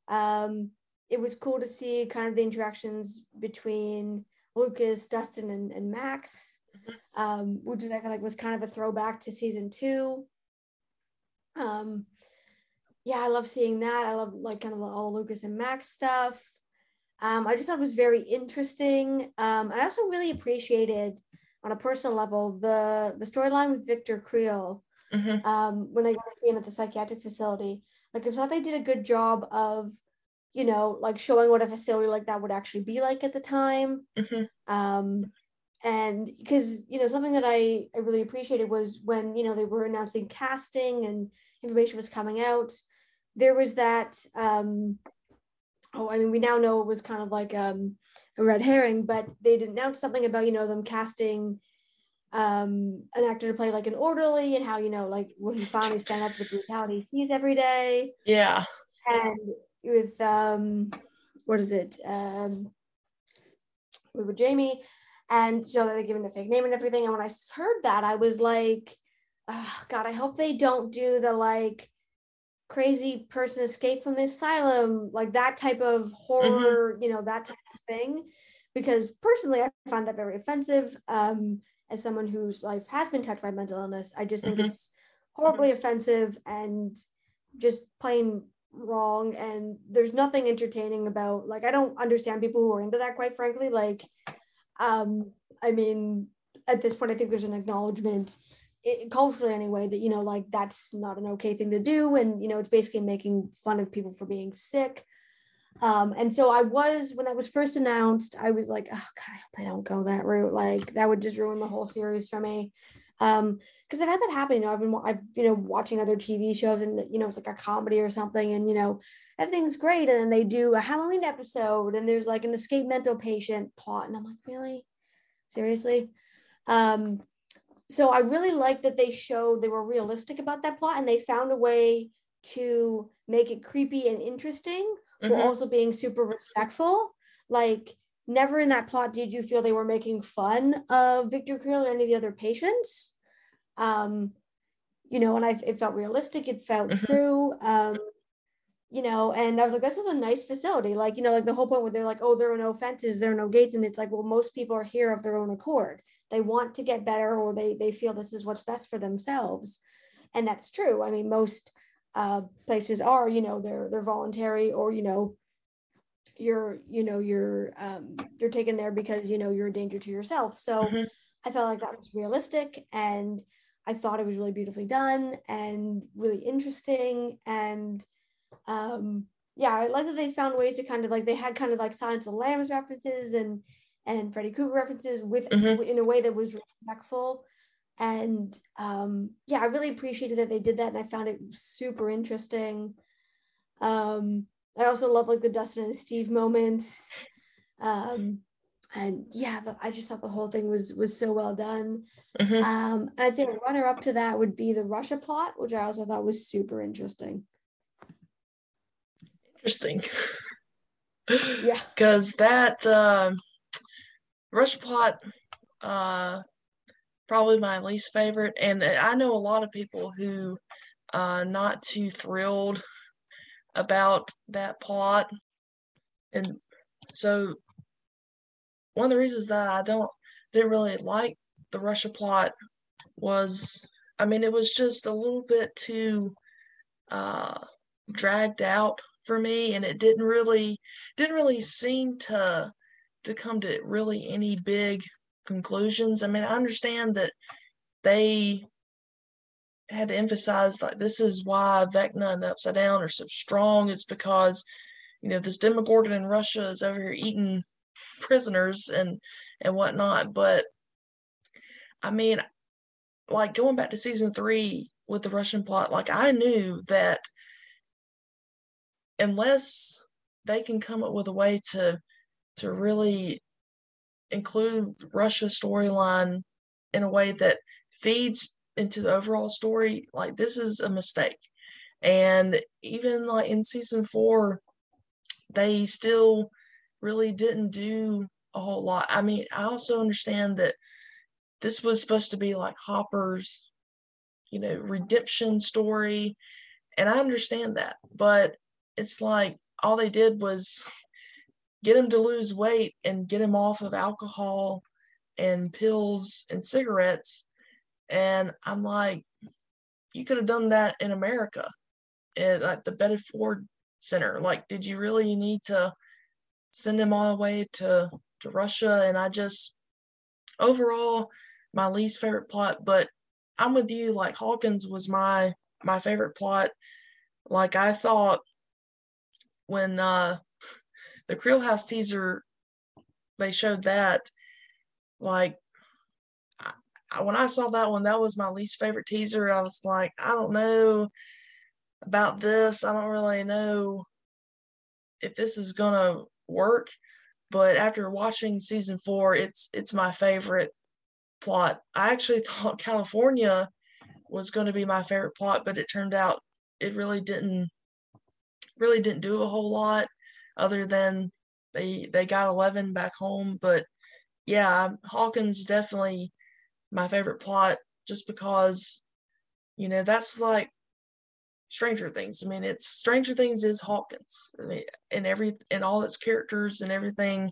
Um, it was cool to see kind of the interactions between Lucas, Dustin, and, and Max um, which is I feel like was kind of a throwback to season two. Um, yeah, I love seeing that. I love like kind of all Lucas and Max stuff. Um, I just thought it was very interesting. Um, I also really appreciated on a personal level the the storyline with Victor Creel Mhm. um, when they got to see him at the psychiatric facility. Like I thought they did a good job of, you know, like showing what a facility like that would actually be like at the time Mhm. um and because you know something that I, I really appreciated was when you know they were announcing casting and information was coming out there was that um oh i mean we now know it was kind of like um a red herring but they announced something about you know them casting um an actor to play like an orderly and how you know like will he finally stand up to the brutality he sees every day Yeah. and with um what is it um with Jamie and so they're given a fake name and everything. And when I heard that I was like oh, god I hope they don't do the like crazy person escape from the asylum like that type of horror you know that type of thing. Because personally I find that very offensive. Um as someone whose life has been touched by mental illness I just think Mhm. it's horribly offensive and just plain wrong. And there's nothing entertaining about like I don't understand people who are into that quite frankly. Like um I mean at this point I think there's an acknowledgement i culturally anyway that you know like that's not an okay thing to do. And you know it's basically making fun of people for being sick. Um and so I was when that was first announced I was like oh god I hope they don't go that route. Like that would just ruin the whole series for me. Um because I've had that happen. You know, I've been, I've, you know, watching other TV shows and, you know, it's like a comedy or something. And, you know, everything's great. And then they do a Halloween episode and there's like an escape mental patient plot. And I'm like, really? Seriously? Um, so I really like that they showed they were realistic about that plot and they found a way to make it creepy and interesting while Mhm. also being super respectful. Like, never in that plot did you feel they were making fun of Victor Creel or any of the other patients. Um, you know, and I it felt realistic, it felt Mhm. true. Um, you know, and I was like, this is a nice facility. Like, you know, like the whole point where they're like, oh, there are no fences, there are no gates. And it's like, well, most people are here of their own accord. They want to get better or they they feel this is what's best for themselves. And that's true. I mean, most uh places are, you know, they're they're voluntary or, you know, you're, you know, you're um you're taken there because you know you're a danger to yourself. So Mhm. I felt like that was realistic and I thought it was really beautifully done and really interesting. And um, yeah, I like that they found ways to kind of like they had kind of like Silence of the Lambs references and and Freddy Krueger references with Mhm. in a way that was respectful. And um, yeah, I really appreciated that they did that, and I found it super interesting. Um, I also love like the Dustin and Steve moments. Um, and yeah, the, I just thought the whole thing was was so well done. Mhm. Um, and I'd say a runner up to that would be the Russia plot, which I also thought was super interesting. Interesting. Yeah. *laughs* Because that uh, Russia plot, uh, probably my least favorite, and I know a lot of people who uh, not too thrilled about that plot, and so one of the reasons that I don't didn't really like the Russia plot was, I mean, it was just a little bit too uh, dragged out for me, and it didn't really didn't really seem to to come to really any big conclusions. I mean, I understand that they had to emphasize like this is why Vecna and the Upside Down are so strong. It's because you know this Demogorgon in Russia is over here eating prisoners and and whatnot. But I mean, like going back to season three with the Russian plot, like I knew that unless they can come up with a way to to really include Russia's storyline in a way that feeds into the overall story, like this is a mistake. And even like in season four, they still really didn't do a whole lot. I mean, I also understand that this was supposed to be like Hopper's, you know, redemption story. And I understand that. But it's like all they did was get him to lose weight and get him off of alcohol and pills and cigarettes. And I'm like, you could have done that in America at the Betty Ford Center. Like, did you really need to send him all the way to to Russia? And I just overall my least favorite plot, but I'm with you. Like Hawkins was my my favorite plot. Like I thought when uh the Creel House teaser they showed that like I, when I saw that one that was my least favorite teaser. I was like I don't know about this. I don't really know if this is gonna work but after watching season four it's it's my favorite plot. I actually *laughs* thought California was going to be my favorite plot but it turned out it really didn't really didn't do a whole lot other than they they got 11 back home. But yeah hawkins definitely my favorite plot just because you know that's like stranger things. I mean it's stranger things is hawkins I mean, and every and all its characters and everything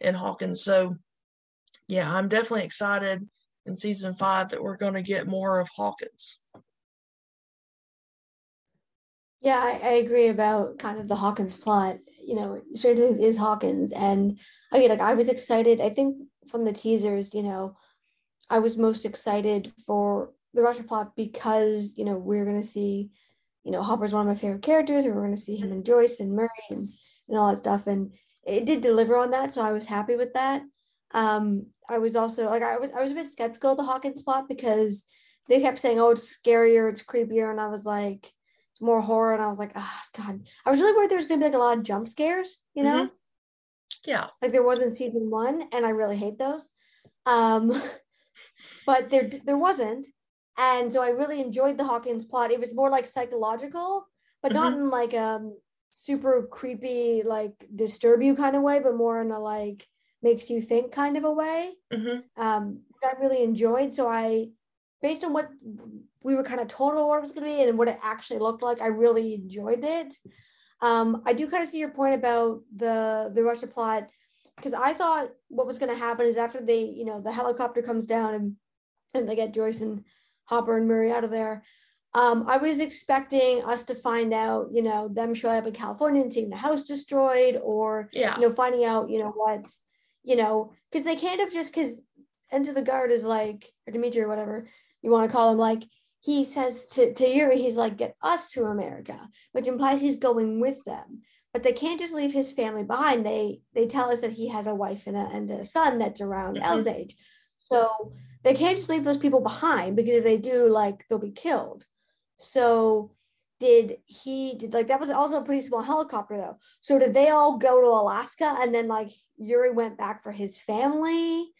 in hawkins. So yeah i'm definitely excited in season five that we're going to get more of hawkins yeah, I, I, agree about kind of the Hawkins plot. You know, Stranger Things is Hawkins, and I mean, like I was excited. I think from the teasers, you know, I was most excited for the Russia plot because you know we're gonna see, you know, Hopper's one of my favorite characters, and we're gonna see him and Joyce and Murray and and all that stuff, and it did deliver on that, so I was happy with that. Um, I was also like I was I was a bit skeptical of the Hawkins plot because they kept saying, "Oh, it's scarier, it's creepier," and I was like it's more horror. And I was like, oh God. I was really worried there was gonna be like a lot of jump scares, you know? Mm-hmm. Yeah. Like there was in season one, and I really hate those. Um, *laughs* but there there wasn't. And so I really enjoyed the Hawkins plot. It was more like psychological, but mm-hmm. not in like um super creepy, like disturb you kind of way, but more in a like makes you think kind of a way. Mm-hmm. Um, I really enjoyed. So I based on what we were kind of told what it was going to be and what it actually looked like, I really enjoyed it. Um, I do kind of see your point about the the Russia plot because I thought what was going to happen is after they, you know, the helicopter comes down and and they get Joyce and Hopper and Murray out of there. Um, I was expecting us to find out, you know, them showing up in California and seeing the house destroyed, or yeah. you know, finding out, you know, what, you know, because they can't have just because Enter the Guard is like, or Dimitri or whatever, you want to call him like he says to, to Yuri, he's like, get us to America, which implies he's going with them. But they can't just leave his family behind. They they tell us that he has a wife and a, and a son that's around mm-hmm. Elle's age. So they can't just leave those people behind because if they do, like they'll be killed. So did he did like that was also a pretty small helicopter though. So did they all go to Alaska and then like Yuri went back for his family?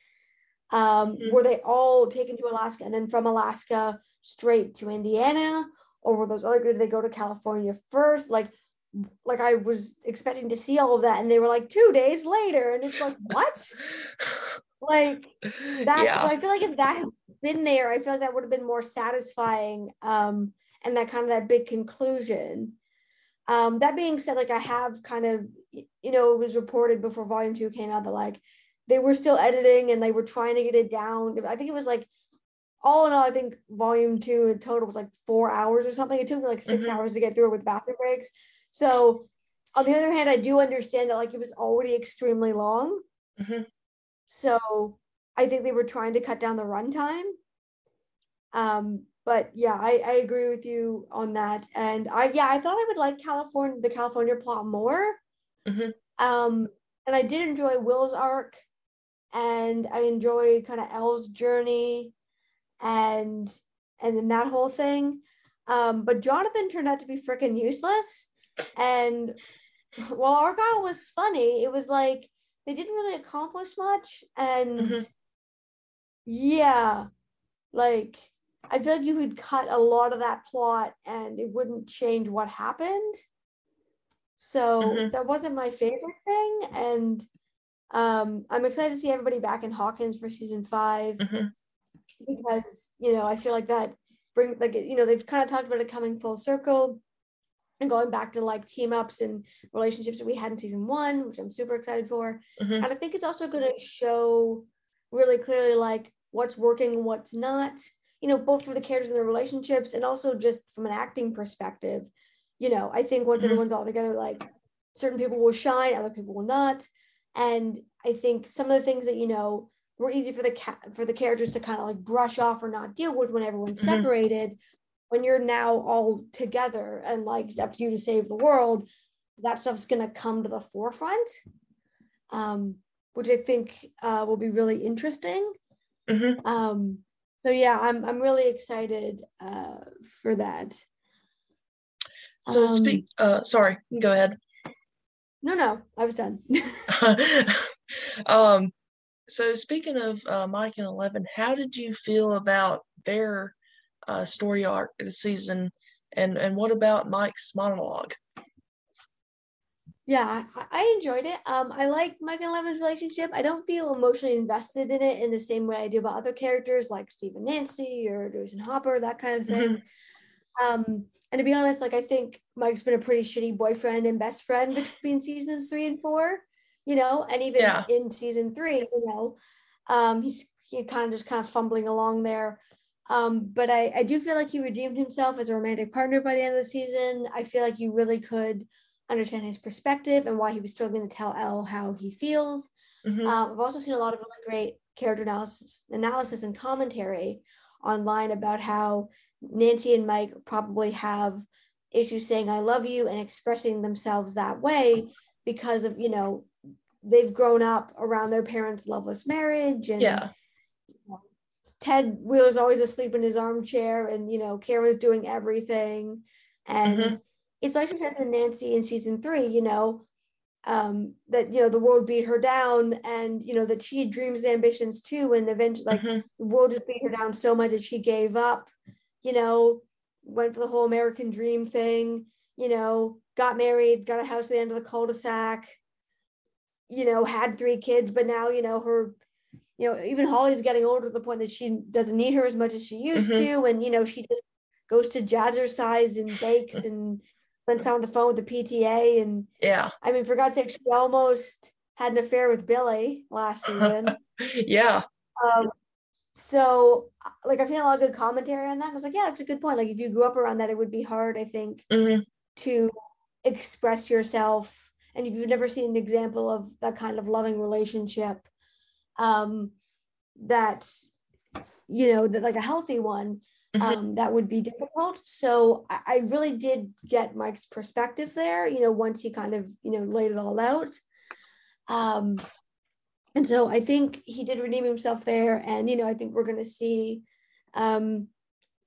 Um, mm-hmm. Were they all taken to Alaska and then from Alaska straight to Indiana? Or were those other, did they go to California first? Like, like I was expecting to see all of that, and they were like two days later, and it's like what? *laughs* like that. Yeah. So I feel like if that had been there, I feel like that would have been more satisfying. Um, and that kind of that big conclusion. Um, that being said, like I have kind of, you know, it was reported before volume two came out that like they were still editing and they were trying to get it down. I think it was like all in all, I think volume two in total was like four hours or something. It took me like 6 Mhm. hours to get through it with bathroom breaks. So on the other hand, I do understand that like it was already extremely long. Mhm. So I think they were trying to cut down the runtime. Um, but yeah, I, I agree with you on that. And I yeah, I thought I would like California the California plot more. Mhm. Um, and I did enjoy Will's arc, and I enjoyed kind of Elle's journey, and and then that whole thing. Um, but Jonathan turned out to be freaking useless. And while Argyle was funny, it was like they didn't really accomplish much. And Mhm. yeah, like I feel like you could cut a lot of that plot and it wouldn't change what happened. So Mhm. that wasn't my favorite thing. And um, I'm excited to see everybody back in Hawkins for season 5 Mhm. Because you know I feel like that bring like you know they've kind of talked about it coming full circle and going back to like team ups and relationships that we had in season one, which I'm super excited for. Mhm. And I think it's also going to show really clearly like what's working and what's not, you know, both for the characters and their relationships and also just from an acting perspective. You know, I think once Mhm. everyone's all together, like certain people will shine, other people will not. And I think some of the things that, you know, were easy for the ca- for the characters to kind of like brush off or not deal with when everyone's Mhm. separated when you're now all together and like it's up to you to save the world that stuff's going to come to the forefront um, which i think uh, will be really interesting Mhm. um, so yeah i'm, I'm really excited uh, for that So Um, speak. Uh, sorry. Go ahead. no no i was done *laughs* *laughs* um, so speaking of uh, Mike and Eleven, how did you feel about their uh, story arc this season, and and what about Mike's monologue? yeah I, I enjoyed it. Um, i like mike and eleven's relationship. I don't feel emotionally invested in it in the same way i do about other characters like steve and nancy or Joyce and hopper that kind of thing. Um, and to be honest like i think mike's been a pretty shitty boyfriend and best friend between seasons three and four you know and even Yeah. in season three you know um, he's he kind of just kind of fumbling along there um, but I, I do feel like he redeemed himself as a romantic partner by the end of the season i feel like you really could understand his perspective and why he was struggling to tell Elle how he feels. Mhm. Um, I've also seen a lot of really great character analysis, analysis and commentary online about how Nancy and Mike probably have issues saying "I love you" and expressing themselves that way because of you know they've grown up around their parents' loveless marriage and Yeah. Ted Wheeler's always asleep in his armchair, and you know Karen's doing everything, and Mhm. it's like she says in Nancy in season three, you know, um, that you know the world beat her down, and you know that she had dreams and ambitions too, and eventually, like Mhm. the world just beat her down so much that she gave up, you know, went for the whole American dream thing, you know, got married, got a house at the end of the cul-de-sac, you know, had three kids, but now you know her you know, even Holly's getting older to the point that she doesn't need her as much as she used Mhm. to. And, you know, she just goes to jazzercise and *laughs* bakes and spends time on the phone with the PTA. And Yeah. I mean, for God's sake, she almost had an affair with Billy last season. *laughs* yeah. um, so, like, I've seen a lot of good commentary on that. I was like, yeah, that's a good point. Like, if you grew up around that, it would be hard, I think, hmm to express yourself. And if you've never seen an example of that kind of loving relationship, um, that you know that like a healthy one, Mhm. um, that would be difficult. So I, I really did get Mike's perspective there. You know, once he kind of you know laid it all out. Um, and so I think he did redeem himself there, and you know I think we're going to see, um,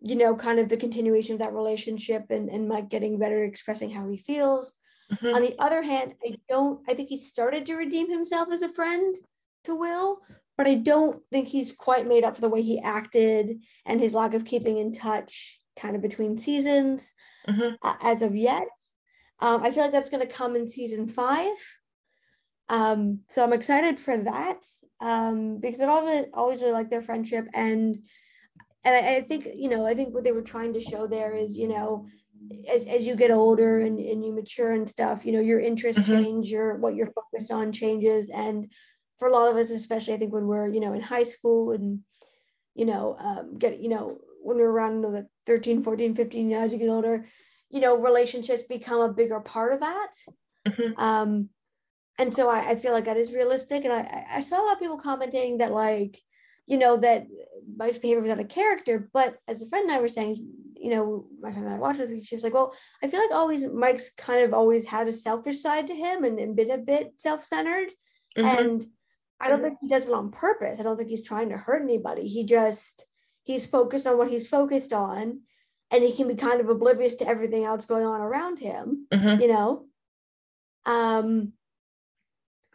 you know, kind of the continuation of that relationship, and and Mike getting better expressing how he feels. Mhm. On the other hand, I don't. I think he started to redeem himself as a friend to Will, but I don't think he's quite made up for the way he acted and his lack of keeping in touch, kind of between seasons Mhm. uh, as of yet. Um, I feel like that's going to come in season five. Um, so I'm excited for that um, because I've always, always really liked their friendship and and I, I, think you know I think what they were trying to show there is you know as, as you get older and, and you mature and stuff you know your interests mm-hmm. change your what you're focused on changes and for a lot of us especially I think when we're you know in high school and you know um, get you know when we're around the 13 14 15 as you get older you know relationships become a bigger part of that mm-hmm. um and so I, I, feel like that is realistic and I, I saw a lot of people commenting that like you know that mike's behavior was out of character but as a friend and i were saying you know my friend and i watched it she was like well i feel like always mike's kind of always had a selfish side to him and, and been a bit self-centered mm-hmm. and i don't think he does it on purpose i don't think he's trying to hurt anybody he just he's focused on what he's focused on and he can be kind of oblivious to everything else going on around him mm-hmm. you know um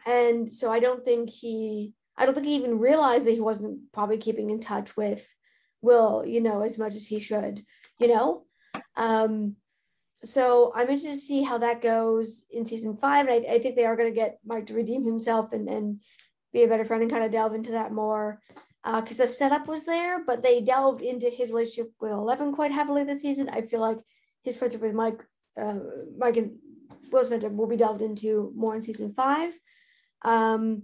and so i don't think he i don't think he even realized that he wasn't probably keeping in touch with will you know as much as he should you know um so i'm interested to see how that goes in season five and i, I think they are going to get mike to redeem himself and and be a better friend and kind of delve into that more because uh, the setup was there, but they delved into his relationship with Eleven quite heavily this season. I feel like his friendship with Mike, uh, Mike and Will's friendship will be delved into more in season five. Um,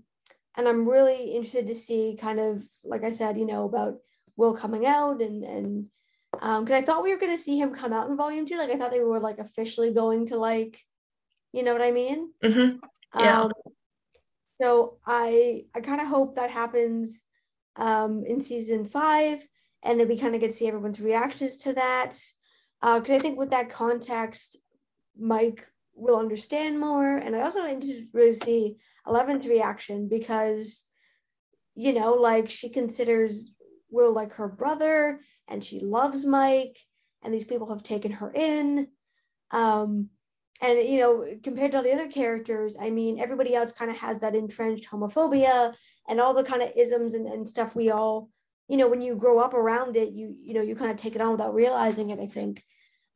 and I'm really interested to see kind of, like I said, you know, about Will coming out and and um because I thought we were going to see him come out in volume two. Like I thought they were like officially going to like, you know what I mean? Mm-hmm. Yeah. Um, so I I kind of hope that happens um, in season five, and then we kind of get to see everyone's reactions to that. Uh, because uh, I think with that context, Mike will understand more, and I also need to really see Eleven's reaction because, you know, like she considers Will like her brother, and she loves Mike, and these people have taken her in. Um, and you know compared to all the other characters i mean everybody else kind of has that entrenched homophobia and all the kind of isms and, and stuff we all you know when you grow up around it you you know you kind of take it on without realizing it i think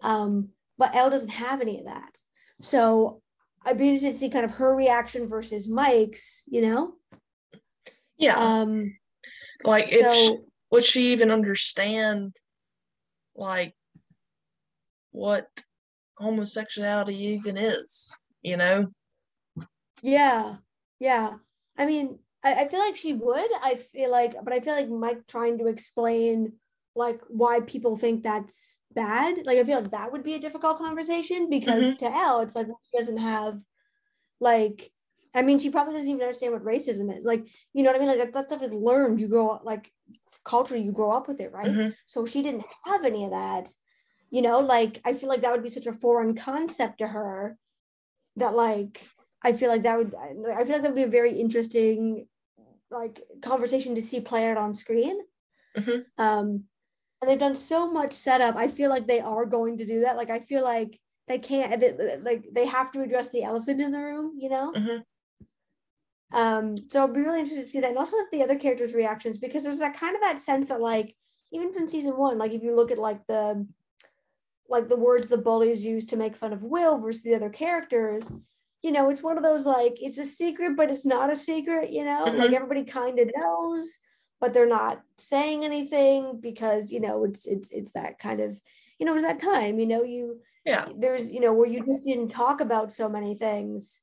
um but Elle doesn't have any of that so i'd be interested to see kind of her reaction versus mike's you know? Yeah. Um like so, if she, would she even understand like what homosexuality even is you know? Yeah yeah. I mean I, I feel like she would. I feel like, but I feel like Mike trying to explain like why people think that's bad. Like I feel like that would be a difficult conversation because mm-hmm. to Elle, it's like she doesn't have like I mean, she probably doesn't even understand what racism is. Like, you know what I mean? Like that stuff is learned. You grow up like culturally, you grow up with it, right? Mm-hmm. So she didn't have any of that. You know, like I feel like that would be such a foreign concept to her that like I feel like that would I feel like that would be a very interesting like conversation to see play out on screen. Mm-hmm. Um, and they've done so much setup. I feel like they are going to do that. Like I feel like they can't they, like they have to address the elephant in the room, you know. Mm-hmm. Um, so I'll be really interested to see that, and also the other characters' reactions because there's that kind of that sense that like even from season one, like if you look at like the like the words the bullies use to make fun of Will versus the other characters, you know, it's one of those like it's a secret, but it's not a secret, you know, mm-hmm. like everybody kind of knows, but they're not saying anything because, you know, it's it's it's that kind of, you know, it was that time, you know, you yeah, there's, you know, where you just didn't talk about so many things.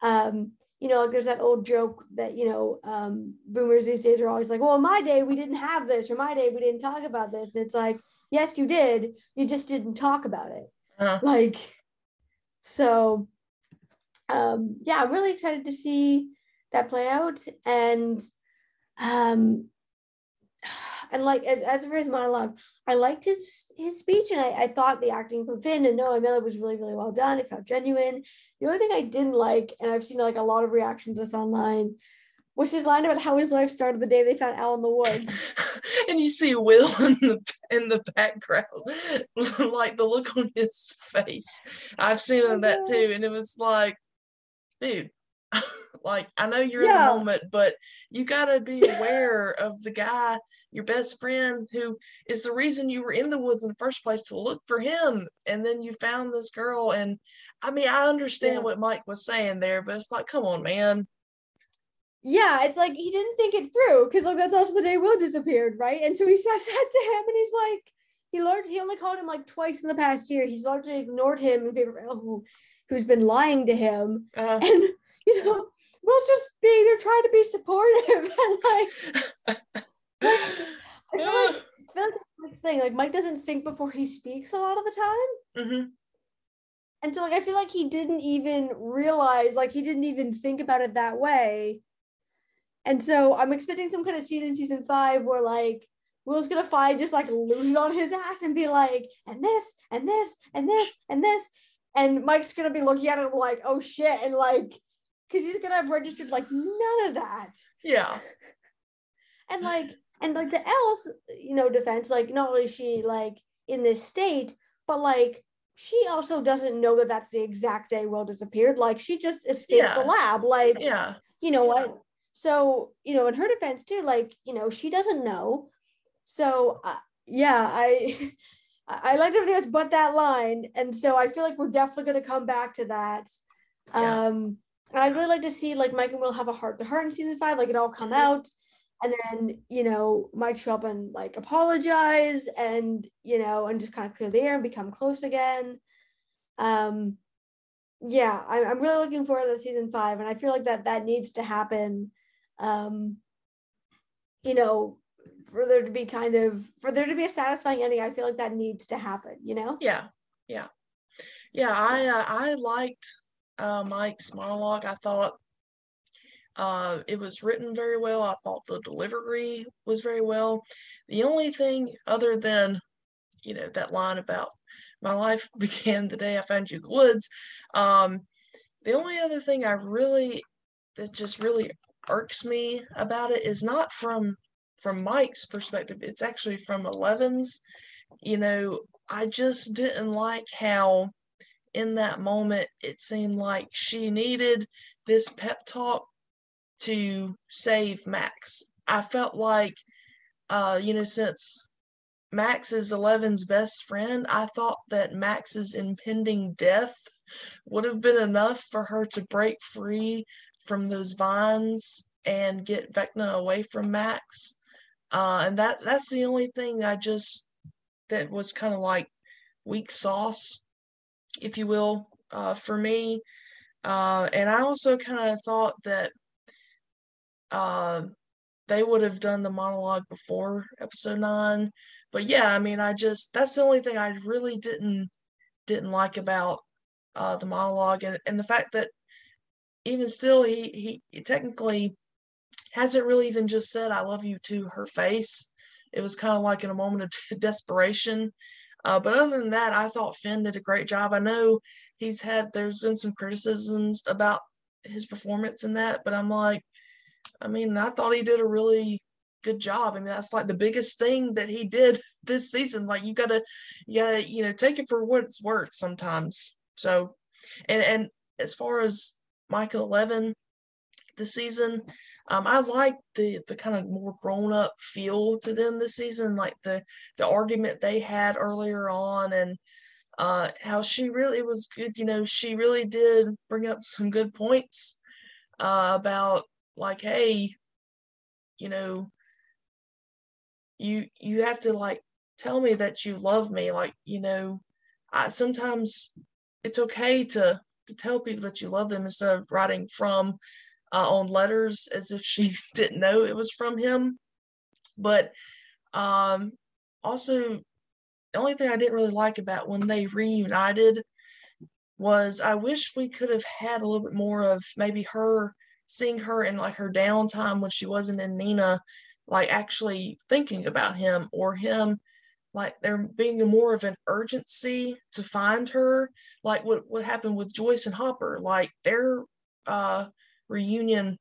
Um, you know, like there's that old joke that, you know, um, boomers these days are always like, well, in my day we didn't have this, or my day we didn't talk about this. And it's like, yes, you did, you just didn't talk about it. Uh-huh. Like, so um, yeah, I'm really excited to see that play out. And um, and like as as for his monologue, I liked his his speech, and I, I thought the acting from Finn and Noah Miller was really really well done. It felt genuine. The only thing I didn't like, and I've seen like a lot of reactions to this online, was his line about how his life started the day they found Elle in the woods. *laughs* and you see Will in the in the background, *laughs* like the look on his face. I've seen that too, and it was like, dude, *laughs* Like I know you're in the moment, but you gotta be *laughs* aware of the guy, your best friend, who is the reason you were in the woods in the first place to look for him. And then you found this girl. And I mean, I understand Yeah. what Mike was saying there, but it's like, come on, man. yeah, it's like he didn't think it through because like that's also the day Will disappeared, right? And so he *laughs* says that to him, and he's like, he learned he only called him like twice in the past year. He's largely ignored him in favor of who, who's been lying to him, Uh, and *laughs* you know, Will's just being there trying to be supportive *laughs* and like. I feel like, I feel like that's Mike's thing. Like Mike doesn't think before he speaks a lot of the time. hmm And so like I feel like he didn't even realize, like he didn't even think about it that way. And so I'm expecting some kind of scene in season five where like Will's gonna find just like lose it on his ass and be like, and this, and this, and this, and this. And Mike's gonna be looking at it like, oh shit, and like, because he's gonna have registered like none of that. Yeah. *laughs* And like, and like the else, you know, defense, like not only is she like in this state, but like she also doesn't know that that's the exact day Will disappeared. Like she just escaped the lab. Like, Yeah. you know what? So, you know, in her defense too, like, you know, she doesn't know. So, uh, yeah, I, *laughs* I I liked everything else but that line, and so I feel like we're definitely going to come back to that. Yeah. Um, and I'd really like to see like Mike and Will have a heart to heart in season five, like it all come out, and then you know Mike show up and like apologize, and you know, and just kind of clear the air and become close again. Um, yeah, I'm I'm really looking forward to season five, and I feel like that that needs to happen. Um, you know, for there to be kind of for there to be a satisfying ending, I feel like that needs to happen. You know? Yeah, yeah, yeah. I uh, I liked uh, Mike's monologue. I thought uh, it was written very well. I thought the delivery was very well. The only thing other than you know that line about my life *laughs* began the day I found you in the woods. Um, the only other thing I really that just really irks me about it is not from from Mike's perspective. It's actually from Eleven's. You know, I just didn't like how in that moment it seemed like she needed this pep talk to save Max. I felt like uh, you know, since Max is Eleven's best friend, I thought that Max's impending death would have been enough for her to break free from those vines and get Vecna away from Max. Uh, and that that's the only thing I just that was kind of like weak sauce, if you will, uh, for me. Uh, and I also kind of thought that uh, they would have done the monologue before episode nine. But yeah, I mean, I just that's the only thing I really didn't didn't like about uh, the monologue, and and the fact that even still, he he technically hasn't really even just said "I love you" to her face. It was kind of like in a moment of *laughs* desperation. Uh, but other than that, I thought Finn did a great job. I know he's had there's been some criticisms about his performance in that, but I'm like, I mean, I thought he did a really good job. I mean, that's like the biggest thing that he did *laughs* this season. Like you gotta, you gotta, you know, take it for what it's worth sometimes. So, and and as far as Michael Eleven this season, um, I like the the kind of more grown up feel to them this season, like the the argument they had earlier on, and uh, how she really was good. You know, she really did bring up some good points uh, about like, hey, you know, you you have to like tell me that you love me. Like, you know, I sometimes it's okay to to tell people that you love them instead of writing from uh, on letters as if she *laughs* didn't know it was from him. But um, also, the only thing I didn't really like about when they reunited was I wish we could have had a little bit more of maybe her seeing her in like her downtime when she wasn't in Nina, like actually thinking about him or him like there being more of an urgency to find her like what what happened with Joyce and Hopper like their uh reunion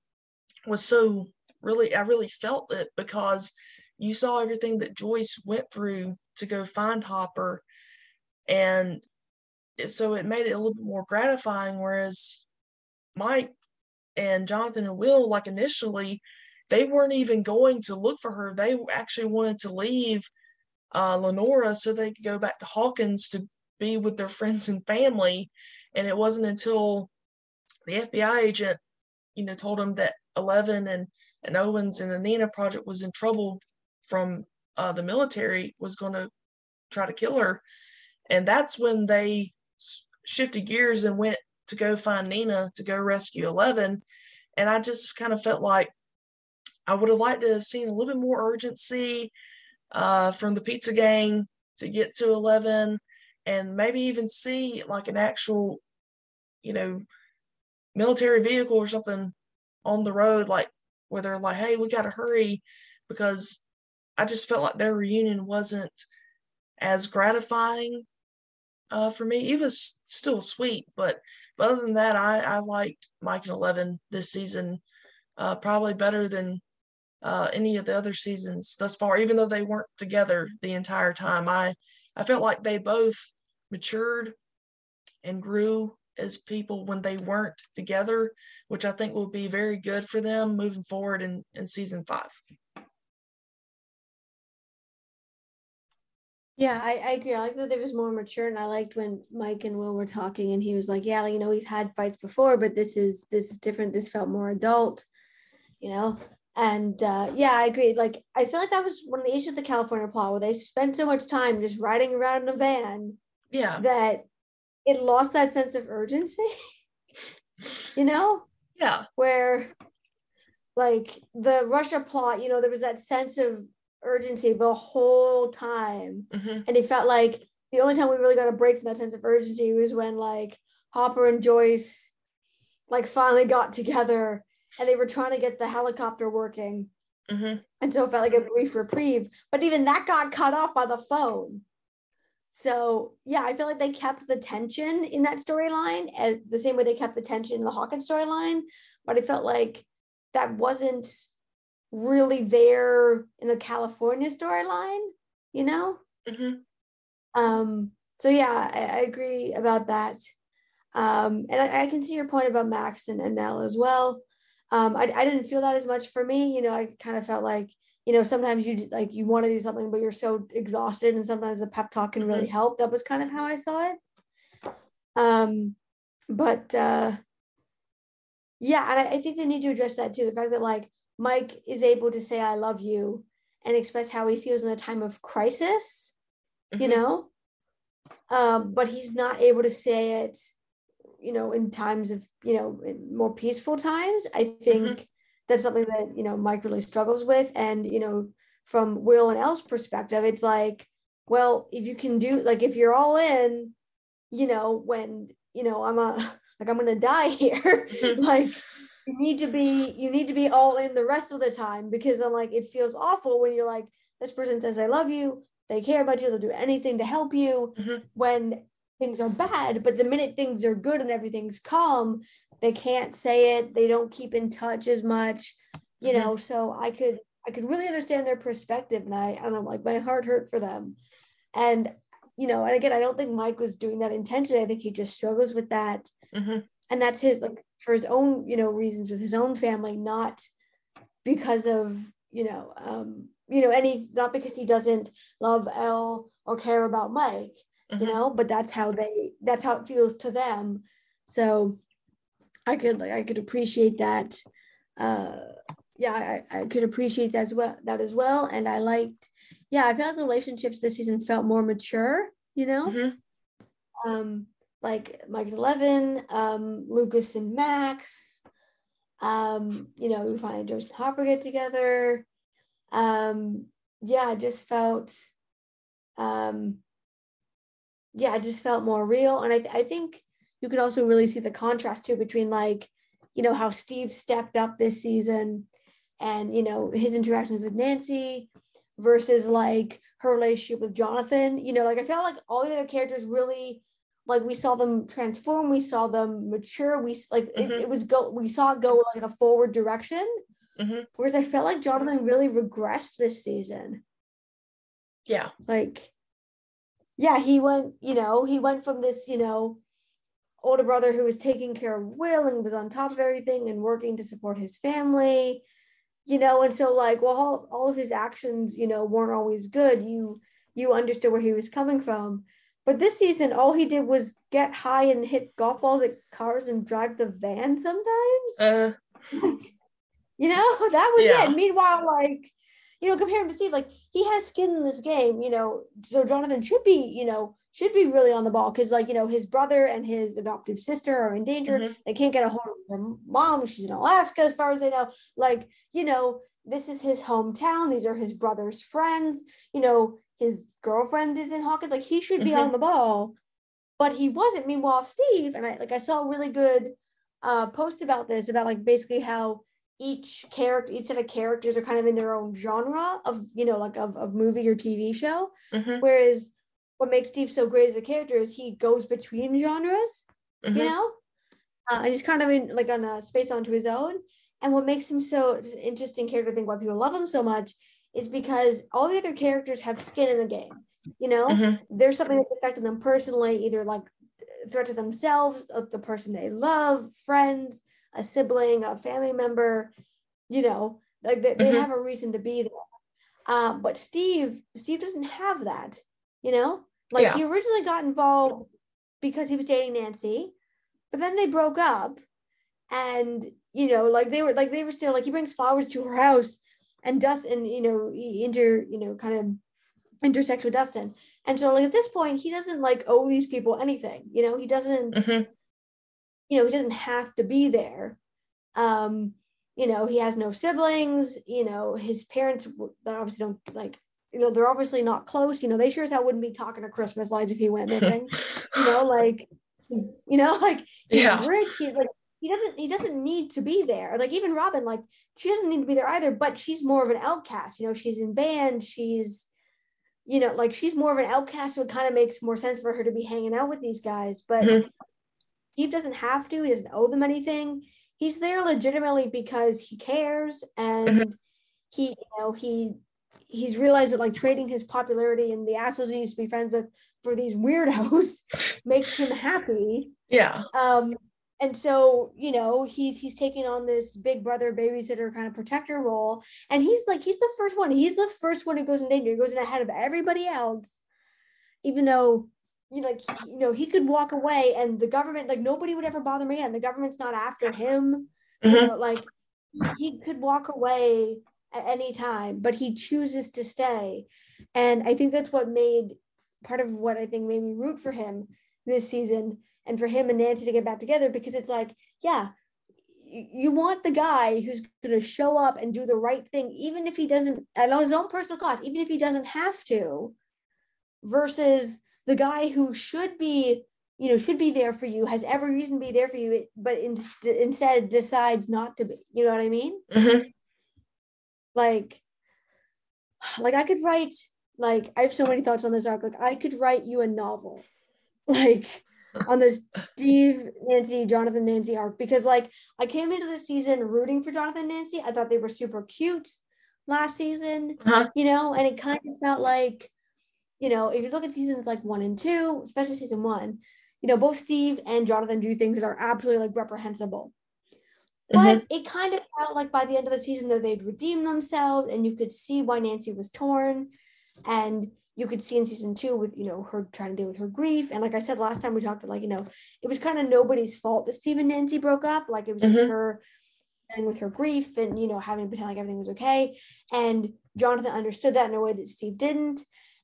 was so really I really felt it because you saw everything that Joyce went through to go find Hopper and so it made it a little bit more gratifying whereas Mike and Jonathan and Will, like initially, they weren't even going to look for her. They actually wanted to leave uh, Lenora so they could go back to Hawkins to be with their friends and family. And it wasn't until the FBI agent, you know, told them that Eleven and, and Owens and the Nina project was in trouble from uh, the military, was going to try to kill her. And that's when they shifted gears and went to go find Nina to go rescue Eleven. And I just kind of felt like I would have liked to have seen a little bit more urgency uh, from the pizza gang to get to 11 and maybe even see like an actual, you know, military vehicle or something on the road, like where they're like, hey, we got to hurry because I just felt like their reunion wasn't as gratifying uh, for me. It was still sweet, but, other than that, I, I liked Mike and Eleven this season uh, probably better than uh, any of the other seasons thus far, even though they weren't together the entire time. I, I felt like they both matured and grew as people when they weren't together, which I think will be very good for them moving forward in, in season five. Yeah, I, I agree. I like that they was more mature, and I liked when Mike and Will were talking, and he was like, "Yeah, you know, we've had fights before, but this is this is different. This felt more adult, you know." And uh, yeah, I agree. Like, I feel like that was one of the issues with the California plot where they spent so much time just riding around in a van. Yeah. That it lost that sense of urgency. *laughs* you know? Yeah. Where, like, the Russia plot, you know, there was that sense of urgency the whole time. Mm-hmm. And it felt like the only time we really got a break from that sense of urgency was when, like, Hopper and Joyce, like, finally got together and they were trying to get the helicopter working. Mm-hmm. And so it felt like a brief reprieve. But even that got cut off by the phone. So yeah, I feel like they kept the tension in that storyline as the same way they kept the tension in the Hawkins storyline. But I felt like that wasn't really there in the California storyline, you know? Mm-hmm. Um, so yeah, I, I, agree about that. Um, and I, I, can see your point about Max and, and Elle as well um, I, I didn't feel that as much for me. You know, I kind of felt like, you know, sometimes you like you want to do something, but you're so exhausted, and sometimes the pep talk can really mm-hmm. help. That was kind of how I saw it. Um, but uh, yeah, and I, I think they need to address that too. The fact that like Mike is able to say "I love you" and express how he feels in a time of crisis, mm-hmm. you know, um, but he's not able to say it you know, in times of, you know, more peaceful times, I think mm-hmm. That's something that, you know, Mike really struggles with. And, you know, from Will and Elle's perspective, it's like, well, if you can do, like, if you're all in, you know, when, you know, I'm a, *laughs* like, I'm to die here, mm-hmm. *laughs* like, you need to be, you need to be all in the rest of the time because I'm like, it feels awful when you're like, this person says, I love you. They care about you. They'll do anything to help you. Mm-hmm. When things are bad but the minute things are good and everything's calm they can't say it they don't keep in touch as much you mm-hmm. know so i could i could really understand their perspective and i and i don't like my heart hurt for them and you know and again i don't think mike was doing that intentionally i think he just struggles with that mm-hmm. and that's his like for his own you know reasons with his own family not because of you know um you know any not because he doesn't love Elle or care about mike mm-hmm. you know but that's how they that's how it feels to them so i could like i could appreciate that uh yeah I, I could appreciate that as well that as well and i liked yeah i felt like the relationships this season felt more mature you know mm-hmm. um like mike and eleven um lucas and max um you know we finally joyce and hopper get together um yeah i just felt um yeah, it just felt more real. And I, th- I think you could also really see the contrast too between like, you know, how Steve stepped up this season and, you know, his interactions with Nancy versus like her relationship with Jonathan. You know, like I felt like all the other characters really like we saw them transform, we saw them mature, we like mm-hmm. it, it, was go we saw it go like in a forward direction. Mm-hmm. Whereas I felt like Jonathan really regressed this season. Yeah. Like yeah, he went, you know, he went from this, you know, older brother who was taking care of Will and was on top of everything and working to support his family, you know, and so like, well, all, all of his actions, you know, weren't always good. You you understood where he was coming from. But this season, all he did was get high and hit golf balls at cars and drive the van sometimes. Uh, *laughs* you know, *laughs* that was Yeah. it. Meanwhile, like, you know, compare him to Steve, like he has skin in this game, you know, so Jonathan should be, you know, should be really on the ball because, like, you know, his brother and his adoptive sister are in danger. Mhm. They can't get a hold of her mom. She's in Alaska, as far as they know. Like, you know, this is his hometown. These are his brother's friends. You know, his girlfriend is in Hawkins. Like, he should be Mhm. on the ball, but he wasn't. Meanwhile, Steve and I, like, I saw a really good uh, post about this, about like basically how each character, each set of characters are kind of in their own genre of, you know, like of, of movie or TV show. mhm, Whereas what makes Steve so great as a character is he goes between genres you mhm. know uh, and he's kind of in like on a space onto his own and what makes him so interesting character i think why people love him so much is because all the other characters have skin in the game you know Mhm. there's something that's affected them personally either like threat to themselves of the person they love friends a sibling a family member you know like they, they Mhm. have a reason to be there um, but steve steve doesn't have that you know like Yeah. he originally got involved because he was dating nancy but then they broke up and you know like they were like they were still like he brings flowers to her house and dustin you know he inter you know kind of intersects with dustin and so like at this point he doesn't like owe these people anything you know he doesn't Mhm. you know he doesn't have to be there um you know he has no siblings you know his parents obviously don't like you know they're obviously not close you know they sure as hell wouldn't be talking to christmas lights if he went *laughs* missing you know like you know like he's Yeah. rich he's like he doesn't he doesn't need to be there like even robin like she doesn't need to be there either but she's more of an outcast you know she's in band she's you know like she's more of an outcast so it kind of makes more sense for her to be hanging out with these guys but Mhm. steve doesn't have to he doesn't owe them anything he's there legitimately because he cares and he you know he he's realized that like trading his popularity and the assholes he used to be friends with for these weirdos *laughs* makes him happy Yeah. um and so you know he's he's taking on this big brother babysitter kind of protector role and he's like he's the first one he's the first one who goes in danger he goes in ahead of everybody else even though you know, like he- you know he could walk away and the government like nobody would ever bother me, again the government's not after him you Mhm. know like he could walk away at any time but he chooses to stay. And i think that's what made part of what i think made me root for him this season and for him and nancy to get back together because it's like yeah you want the guy who's going to show up and do the right thing even if he doesn't at his own personal cost even if he doesn't have to versus the guy who should be you know should be there for you has every reason to be there for you but in, instead decides not to be. You know what i mean? Mhm. Like like i could write like i have so many thoughts on this arc. Like i could write you a novel *laughs* like on this steve nancy jonathan nancy arc because like i came into the season rooting for jonathan nancy. I thought they were super cute last season Uh-huh. you know and it kind of felt like you know if you look at seasons like one and two especially season one you know both steve and jonathan do things that are absolutely like reprehensible but it kind of felt like by the end of the season that they'd redeemed themselves and you could see why Nancy was torn. And you could see in season two with, you know, her trying to deal with her grief. And like I said last time we talked, like, you know, it was kind of nobody's fault that Steve and Nancy broke up. Like it was just Mhm. her and with her grief and, you know, having to pretend like everything was okay. And Jonathan understood that in a way that Steve didn't.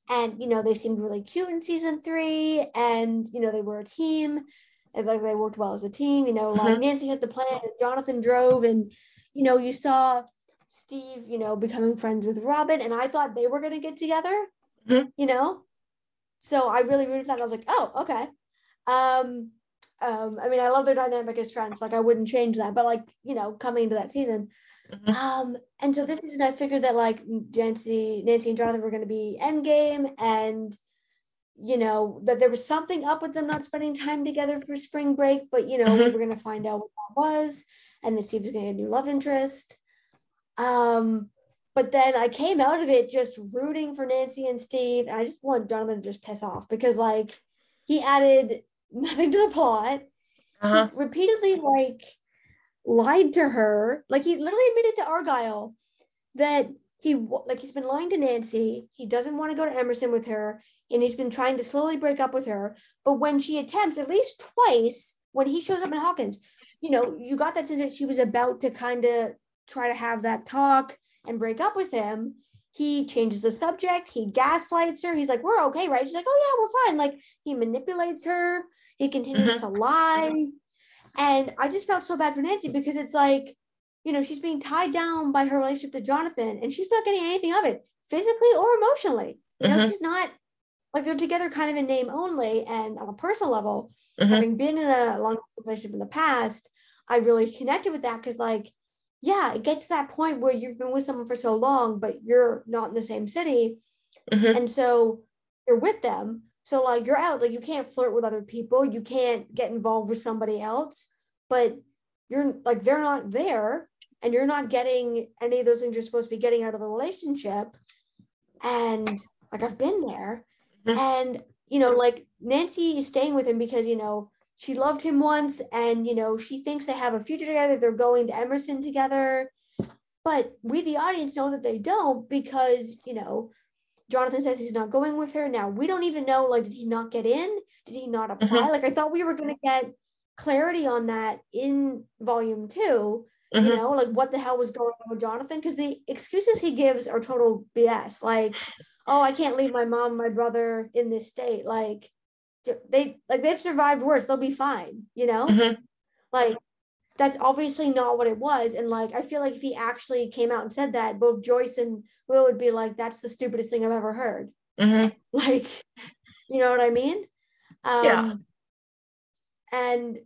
And, you know, they seemed really cute in season three. And, you know, they were a team and like they worked well as a team. You know, like Nancy had the plan, and Jonathan drove, and you know, you saw Steve, you know, becoming friends with Robin, and I thought they were gonna get together. Mhm. You know, so I really rooted for that. I was like, oh, okay. Um, um, I mean, I love their dynamic as friends. Like, I wouldn't change that. But like, you know, coming into that season, Mhm. um, and so this season, I figured that like Nancy, Nancy and Jonathan were going to be Endgame, and you know that there was something up with them not spending time together for spring break. But you know, we Mhm. were going to find out what that was, and then Steve was going to get a new love interest. Um, but then I came out of it just rooting for Nancy and Steve. And I just want Jonathan to just piss off because like he added *laughs* nothing to the plot. Uh-huh. He repeatedly like lied to her. Like he literally admitted to Argyle that he like he's been lying to Nancy. He doesn't want to go to Emerson with her, and he's been trying to slowly break up with her. But when she attempts at least twice, when he shows up in Hawkins, you know, you got that sense that she was about to kind of try to have that talk and break up with him. He changes the subject. He gaslights her. He's like, "We're okay, right?" She's like, "Oh yeah, we're fine." Like he manipulates her. He continues Mhm. to lie, and I just felt so bad for Nancy because it's like, you know, she's being tied down by her relationship to Jonathan, and she's not getting anything of it, physically or emotionally. You know, Mhm. she's not like they're together kind of in name only, and on a personal level, Mhm. having been in a long relationship in the past, I really connected with that because, like, yeah, it gets to that point where you've been with someone for so long, but you're not in the same city. Mhm. And so you're with them. So, like, you're out, like, you can't flirt with other people, you can't get involved with somebody else, but you're like, they're not there, and you're not getting any of those things you're supposed to be getting out of the relationship. And like, I've been there. Mhm. And, you know, like, Nancy is staying with him because, you know, she loved him once and, you know, she thinks they have a future together. They're going to Emerson together. But we, the audience, know that they don't because, you know, Jonathan says he's not going with her. Now we don't even know, like, did he not get in? Did he not apply? Like, I thought we were going to get clarity on that in volume two, you Mhm. know, like what the hell was going on with Jonathan? Because the excuses he gives are total BS. Like, oh, I can't leave my mom, my brother in this state. Like, they like they've survived worse. They'll be fine, you know. Mhm. Like, that's obviously not what it was. And like, I feel like if he actually came out and said that, both Joyce and Will would be like, "That's the stupidest thing I've ever heard." Mhm. *laughs* Like, you know what I mean? Um, Yeah. And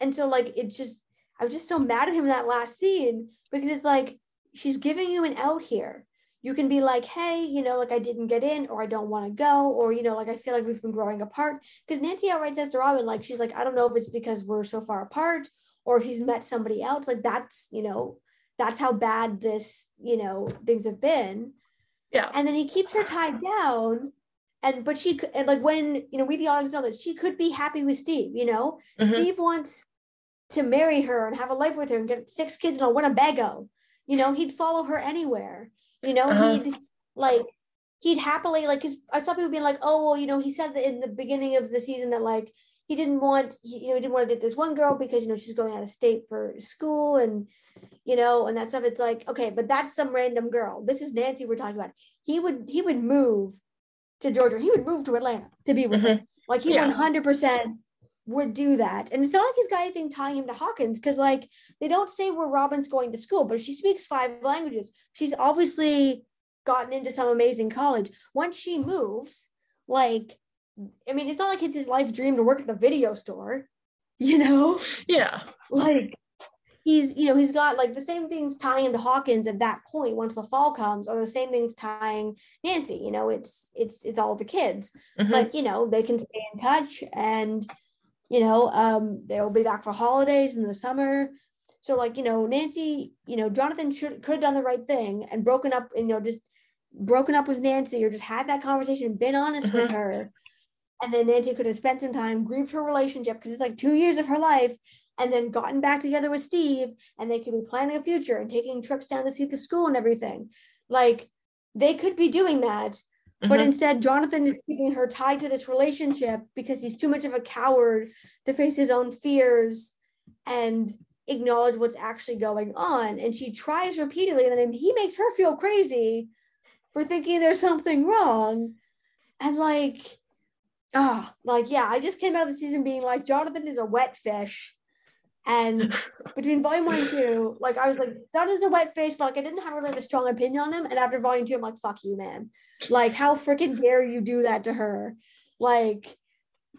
and so like it's just I was just so mad at him in that last scene because it's like she's giving you an out here. You can be like, hey, you know, like I didn't get in, or I don't want to go, or you know, like I feel like we've been growing apart. Because Nancy outright says to Robin, like she's like, I don't know if it's because we're so far apart or if he's met somebody else. Like that's you know, that's how bad this you know things have been Yeah. and then he keeps her tied down and but she could and like when you know we the audience know that she could be happy with steve you know Mhm. steve wants to marry her and have a life with her and get six kids and a winnebago. You know he'd follow her anywhere. You know Uh-huh. he'd like he'd happily like because i saw people being like oh well you know he said in the beginning of the season that like he didn't want he, you know he didn't want to date this one girl because you know she's going out of state for school and you know and that stuff. It's like okay but that's some random girl. This is nancy we're talking about. He would he would move to georgia. He would move to atlanta to be with her. Like he Yeah. 100% would do that. And it's not like he's got anything tying him to hawkins because like they don't say where robin's going to school but she speaks five languages. She's obviously gotten into some amazing college. Once she moves like i mean it's not like it's his life dream to work at the video store *laughs* you know? Yeah. like he's you know he's got like the same things tying him to hawkins at that point once the fall comes are the same things tying nancy you know? It's it's it's all the kids. Mhm. like you know they can stay in touch and you know um they'll be back for holidays in the summer. So like you know nancy you know jonathan should could have done the right thing and broken up and you know just broken up with nancy or just had that conversation been honest with Mhm. her. And then nancy could have spent some time grieved her relationship because it's like two years of her life and then gotten back together with steve and they could be planning a future and taking trips down to see the school and everything. Like they could be doing that but Mhm. instead jonathan is keeping her tied to this relationship because he's too much of a coward to face his own fears and acknowledge what's actually going on. And she tries repeatedly and then he makes her feel crazy for thinking there's something wrong. And like ah like yeah i just came out of the season being like jonathan is a wet fish and *laughs* between volume one and two, like I was like, that is a wet fish, but like I didn't have really a strong opinion on him. And after volume two, I'm like, fuck you, man. Like, how freaking dare you do that to her? Like,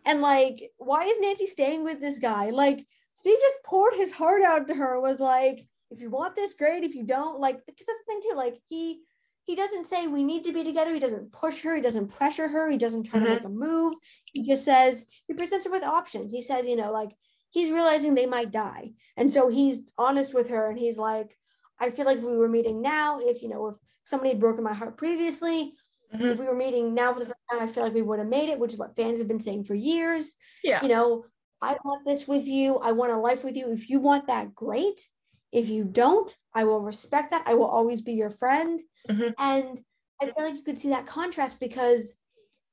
and like, why is Nancy staying with this guy? Like, Steve just poured his heart out to her, was like, if you want this, great. If you don't, like, because that's the thing too, like he he doesn't say we need to be together. He doesn't push her. He doesn't pressure her. He doesn't try Mhm. to make a move. He just says, he presents her with options. He says, you know, like he's realizing they might die. And so he's honest with her and he's like, I feel like if we were meeting now, if you know, if somebody had broken my heart previously, Mhm. if we were meeting now for the first time, I feel like we would have made it, which is what fans have been saying for years. Yeah. You know, I want this with you. I want a life with you. If you want that, great. If you don't, I will respect that. I will always be your friend. Mhm. And I feel like you could see that contrast because,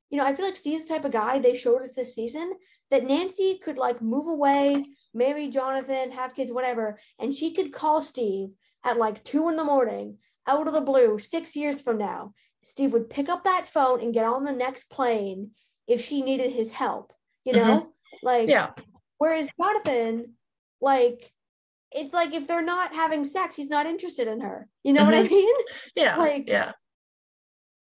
you know, I feel like Steve's type of guy they showed us this season that Nancy could like move away, marry Jonathan, have kids, whatever, and she could call Steve at like two in the morning out of the blue six years from now. Steve would pick up that phone and get on the next plane if she needed his help, you know? Mm-hmm. Like, Yeah. Whereas Jonathan, like, it's like if they're not having sex, he's not interested in her. You know what I mm-hmm. mean? Yeah. Like- yeah.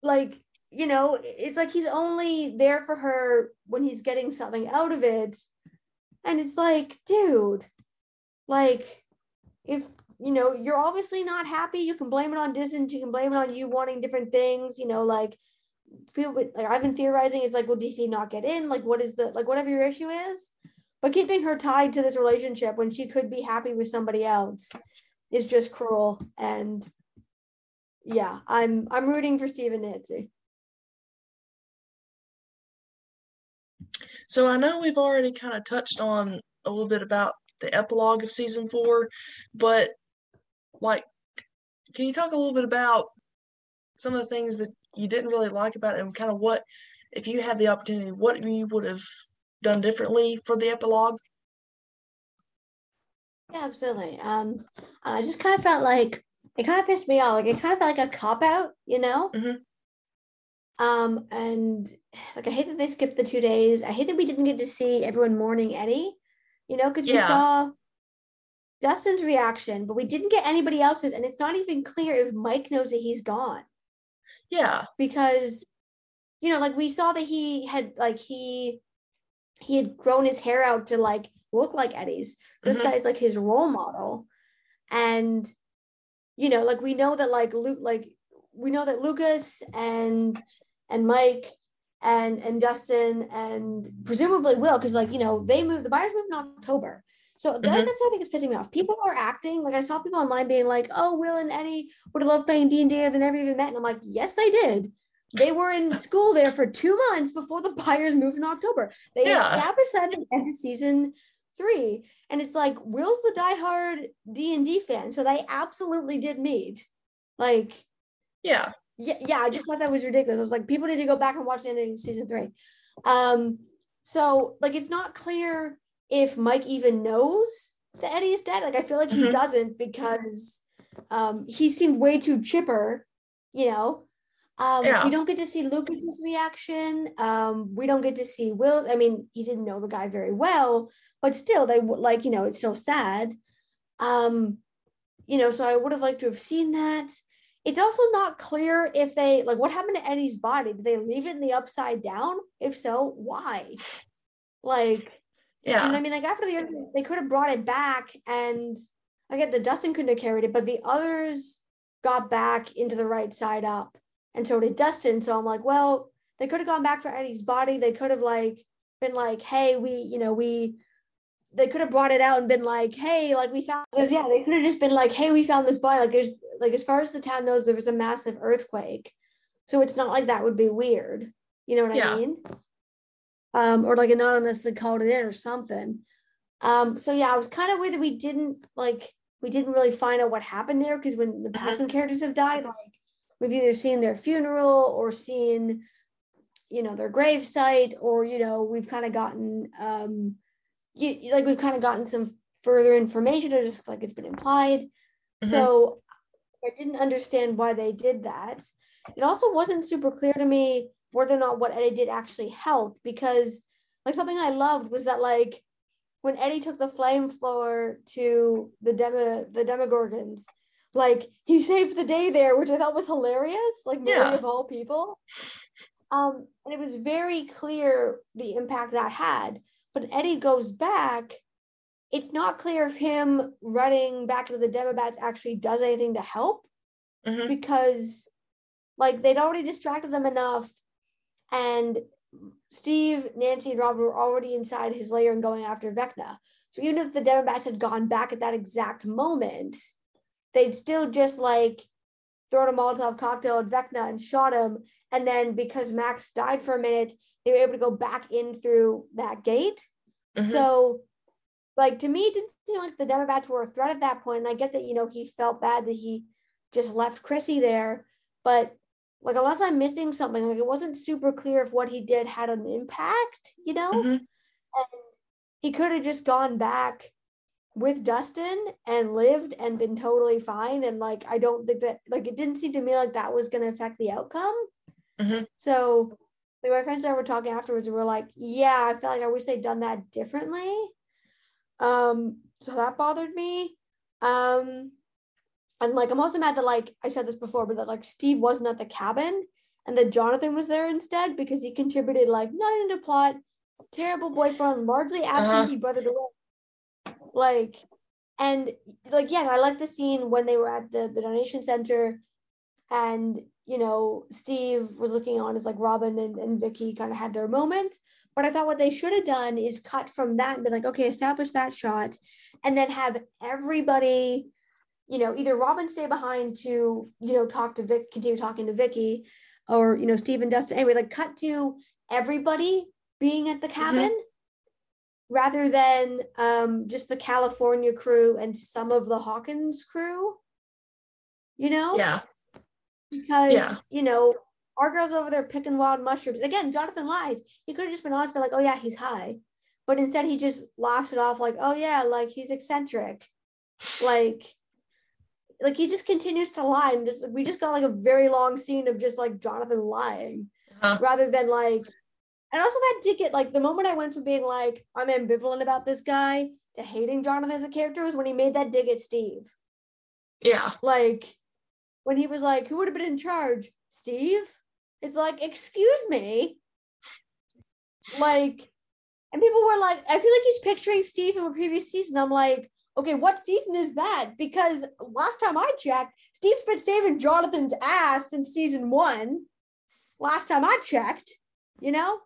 Like, you know, it's like he's only there for her when he's getting something out of it. And it's like, dude, like, if you know, you're obviously not happy, you can blame it on distance, you can blame it on you wanting different things, you know, like people like I've been theorizing it's like, did he not get in? Like, what is the like whatever your issue is? But keeping her tied to this relationship when she could be happy with somebody else is just cruel. And yeah, I'm I'm rooting for Steve and Nancy. So I know we've already kind of touched on a little bit about the epilogue of season four, but like, can you talk a little bit about some of the things that you didn't really like about it and kind of what, if you had the opportunity, what you would have done differently for the epilogue? Yeah, absolutely. Um, I just kind of felt like it kind of pissed me off. Like it kind of felt like a cop out, you know. Mhm. Um, and like I hate that they skipped the two days. I hate that we didn't get to see everyone mourning Eddie, you know, because we saw Dustin's reaction, but we didn't get anybody else's, and it's not even clear if Mike knows that he's gone Yeah. because, you know, like we saw that he had like he he had grown his hair out to like look like Eddie's. This Mhm. guy's like his role model, and you know, like we know that like Luke, like we know that Lucas and and Mike and and Dustin and presumably Will, because like you know they moved the Byers moved in October. So Mhm. that's what I think is pissing me off. People are acting like I saw people online being like, "Oh, Will and Eddie would have loved playing D and D. They never even met," and I'm like, "Yes, they did. They were in school there for two months before the *laughs* Byers moved in October. They Yeah. established that at the end of season three, and it's like Will's the diehard D and D fan, so they absolutely did meet. Like, Yeah. yeah, yeah, I just thought that was ridiculous. I was like, people need to go back and watch the ending of season three. Um, so like it's not clear if Mike even knows that Eddie is dead. Like I feel like he Mhm. doesn't because um he seemed way too chipper, you know. Um Yeah. we don't get to see Lucas's reaction. Um, we don't get to see Will's. I mean, he didn't know the guy very well, but still they would like, you know, it's still sad. Um, you know, so I would have liked to have seen that it's also not clear if they like what happened to Eddie's body. Did they leave it in the upside down? If so, why? Like, you know what I mean? Like after the other, they could have brought it back, and I get that Dustin couldn't have carried it, but the others got back into the right side up, and so did Dustin. So I'm like, well, they could have gone back for Eddie's body. They could have like been like, hey, we, you know, we. They could have brought it out and been like, "Hey, like we found." Because yeah, they could have just been like, "Hey, we found this body." Like, there's like as far as the town knows, there was a massive earthquake, so it's not like that would be weird. You know what Yeah. I mean? Um, or like anonymously called it in or something. Um, so yeah, I was kind of weird that we didn't like we didn't really find out what happened there because when the past when characters have died, like we've either seen their funeral or seen, you know, their grave site, or you know, we've kind of gotten um you, like we've kind of gotten some further information or just like it's been implied. Mhm. So I didn't understand why they did that. It also wasn't super clear to me whether or not what Eddie did actually helped because like something I loved was that like when Eddie took the flame floor to the demo the demogorgons, like he saved the day there, which I thought was hilarious, like Yeah. of all people. Um, and it was very clear the impact that had. But Eddie goes back. It's not clear if him running back into the Demobats actually does anything to help Mhm. because like they'd already distracted them enough and Steve, Nancy, and Robin were already inside his lair and going after Vecna. So even if the Demobats had gone back at that exact moment, they'd still just like thrown a Molotov cocktail at Vecna and shot him. And then because Max died for a minute, they were able to go back in through that gate. Mm-hmm. So, like to me, it didn't seem like the Demobats were a threat at that point. And I get that you know he felt bad that he just left Chrissy there, but like unless I'm missing something, like it wasn't super clear if what he did had an impact, you know. Mm-hmm. And he could have just gone back with Dustin and lived and been totally fine. And like, I don't think that, like, it didn't seem to me like that was going to affect the outcome. Mm-hmm. So, like, my friends and I were talking afterwards and we are like, yeah, I feel like I wish they'd done that differently. Um, so that bothered me. Um, and like, I'm also mad that, like, I said this before, but that, like, Steve wasn't at the cabin and that Jonathan was there instead because he contributed, like, nothing to plot, terrible boyfriend, largely absentee uh-huh. brother to like and like yeah i like the scene when they were at the, the donation center and you know steve was looking on as like robin and, and vickie kind of had their moment but i thought what they should have done is cut from that and be like okay establish that shot and then have everybody you know either robin stay behind to you know talk to vic continue talking to vickie or you know steve and dustin anyway like cut to everybody being at the mm-hmm. cabin mm-hmm rather than um, just the California crew and some of the Hawkins crew. You know? Yeah. Because, yeah. you know, our girl's over there picking wild mushrooms. Again, Jonathan lies. He could have just been honest, but like, oh yeah, he's high. But instead he just laughs it off like, oh yeah, like he's eccentric. Like, like he just continues to lie and just we just got like a very long scene of just like Jonathan lying uh-huh. rather than like and also that did get like the moment I went from being like, I'm ambivalent about this guy to hating Jonathan as a character was when he made that dig at Steve. Yeah. Like when he was like, who would have been in charge? Steve? It's like, excuse me. Like, and people were like, I feel like he's picturing Steve from a previous season. I'm like, okay, what season is that? Because last time I checked, Steve's been saving Jonathan's ass since season one. Last time I checked, you know?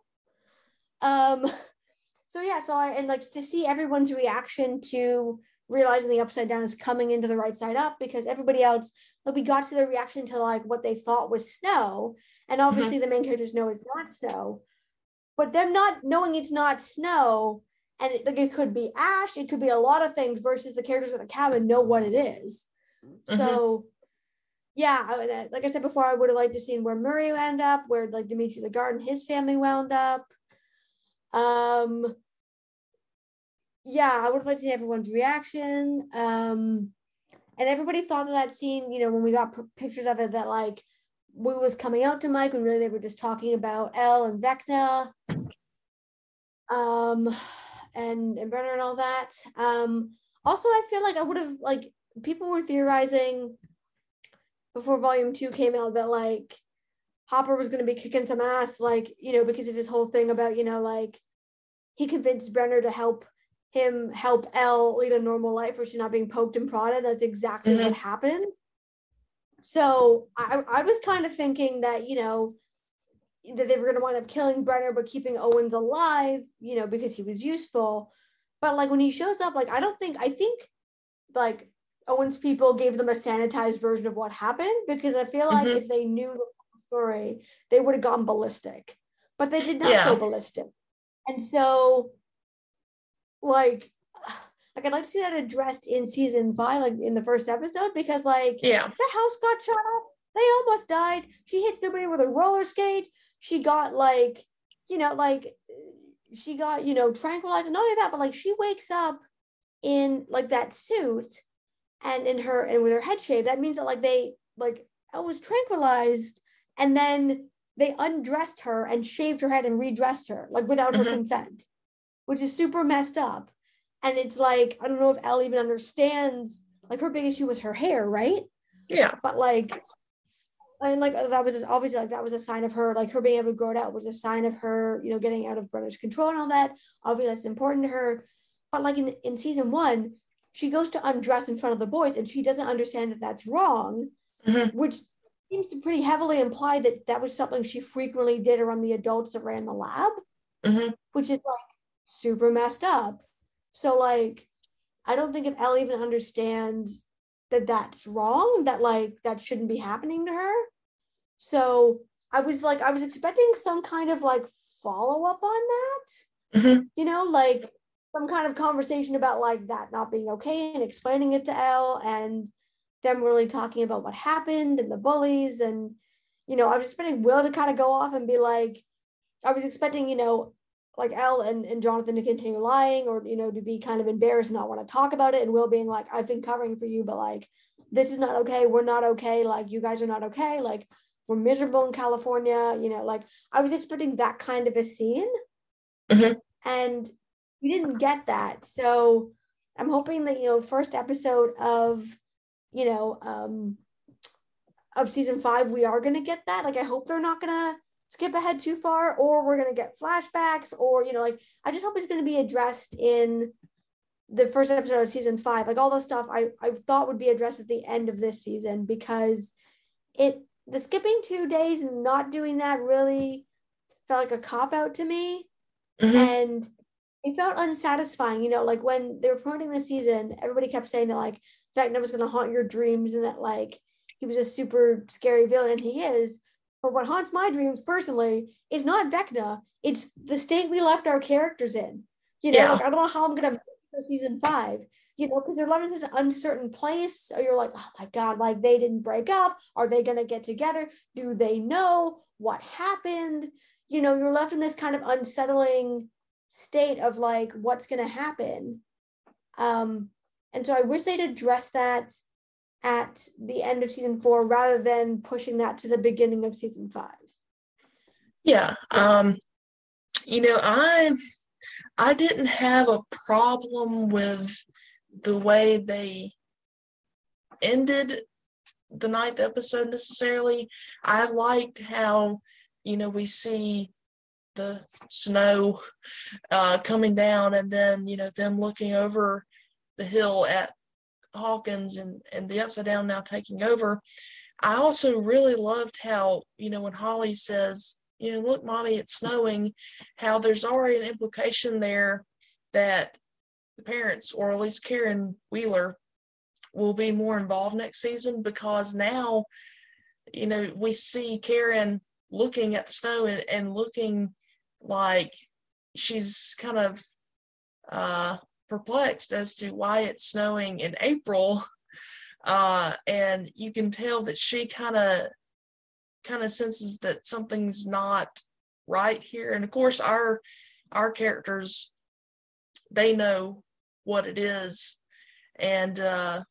Um, *laughs* so yeah, so I and like to see everyone's reaction to realizing the upside down is coming into the right side up because everybody else like we got to the reaction to like what they thought was snow and mm-hmm. obviously mm-hmm. the main characters know it's not snow but them not knowing it's not snow and it, like it could be ash it could be a lot of things versus the characters at the cabin know what it is. Mm-hmm. so yeah I, like i said before i would have liked to see where murray wound up where like dmitri the garden his family wound up um, yeah, I would have liked to see everyone's reaction. Um, and everybody thought of that scene, you know, when Will got p- pictures of it, that like we was coming out to Mike, when really they were just talking about Elle and Vecna, um, and and Brenner and all that. Um, also, I feel like I would have like people were theorizing before Volume Two came out that like Hopper was going to be kicking some ass, like, you know, because of his whole thing about, you know, like he convinced Brenner to help him help Elle lead a normal life where she's not being poked and prodded. That's exactly mm-hmm. what happened. So I, I was kind of thinking that, you know, that they were going to wind up killing Brenner, but keeping Owens alive, you know, because he was useful. But like when he shows up, like, I don't think, I think like Owens people gave them a sanitized version of what happened because I feel like mm-hmm. if they knew the whole story, they would have gone ballistic, but they did not yeah. go ballistic. And so, like, like I'd like to see that addressed in season five, like in the first episode, because like, yeah, the house got shot up. They almost died. She hit somebody with a roller skate. She got like, you know, like she got, you know, tranquilized and not only that, but like she wakes up in like that suit and in her and with her head shaved. That means that like they like I was tranquilized and then they undressed her and shaved her head and redressed her like without mm-hmm. her consent which is super messed up. And it's like i don't know if elle even understands like her big issue was her hair right? Yeah. But like and like that was just obviously like that was a sign of her like her being able to grow it out was a sign of her you know getting out of Brenner's control and all that. Obviously that's important to her. But like in, in season one she goes to undress in front of the boys and she doesn't understand that that's wrong mm-hmm. which seems to pretty heavily imply that that was something she frequently did around the adults that ran the lab, mm-hmm. which is like super messed up. So like, I don't think if Elle even understands that that's wrong, that like that shouldn't be happening to her. So I was like, I was expecting some kind of like follow up on that. Mm-hmm. You know, like some kind of conversation about like that not being okay and explaining it to Elle and them really talking about what happened and the bullies and you know I was expecting Will to kind of go off and be like I was expecting you know like Elle and, and Jonathan to continue lying or you know to be kind of embarrassed and not want to talk about it and Will being like I've been covering for you but like this is not okay we're not okay like you guys are not okay like we're miserable in California you know like I was expecting that kind of a scene. Mhm. and we didn't get that. So I'm hoping that you know first episode of you know um of season five we are going to get that. Like I hope they're not going to skip ahead too far or we're going to get flashbacks or you know like i just hope it's going to be addressed in the first episode of season five. Like all the stuff i i thought would be addressed at the end of this season because it the skipping two days and not doing that really felt like a cop out to me. Mhm. and it felt unsatisfying you know like when they were promoting the season everybody kept saying that like Vecna was going to haunt your dreams and that like he was a super scary villain and he is but what haunts my dreams personally is not Vecna. It's the state we left our characters in. You know, Yeah. like I don't know how I'm gonna make it season five. You know, because they're left in such an uncertain place. Or you're like, oh my god, like they didn't break up. Are they gonna get together? Do they know what happened? You know, you're left in this kind of unsettling state of like what's gonna happen. Um, and so I wish they'd address that at the end of season four rather than pushing that to the beginning of season five. Yeah. Um, you know, I I didn't have a problem with the way they ended the ninth episode necessarily. I liked how, you know, we see the snow uh, coming down and then, you know, them looking over the hill at Hawkins and, and the upside down now taking over. I also really loved how, you know, when Holly says, you know, look, mommy, it's snowing, how there's already an implication there that the parents, or at least Karen Wheeler, will be more involved next season because now, you know, we see Karen looking at the snow and, and looking like she's kind of uh, perplexed as to why it's snowing in April. Uh, and you can tell that she kind of kind of senses that something's not right here. And of course, our our characters they know what it is, and uh,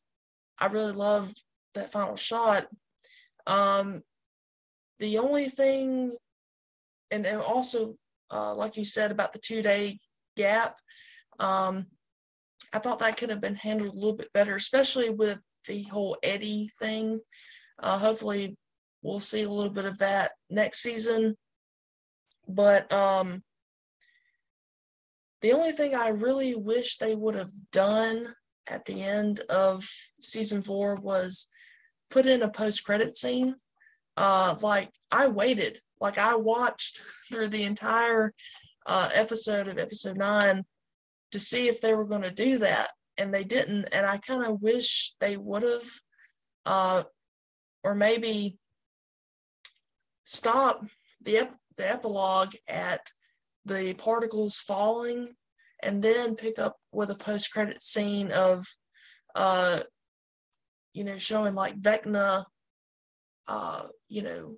I really loved that final shot. Um, the only thing, and, and also uh, like you said about the two day gap, um, I thought that could have been handled a little bit better, especially with the whole Eddie thing. Uh, hopefully, we'll see a little bit of that next season. But um, the only thing I really wish they would have done at the end of season four was put in a post credit scene. Uh, like I waited, like I watched *laughs* through the entire uh, episode of episode nine to see if they were going to do that, and they didn't. And I kind of wish they would have, uh, or maybe stop the ep- the epilogue at the particles falling, and then pick up with a post credit scene of, uh, you know, showing like Vecna, uh, you know,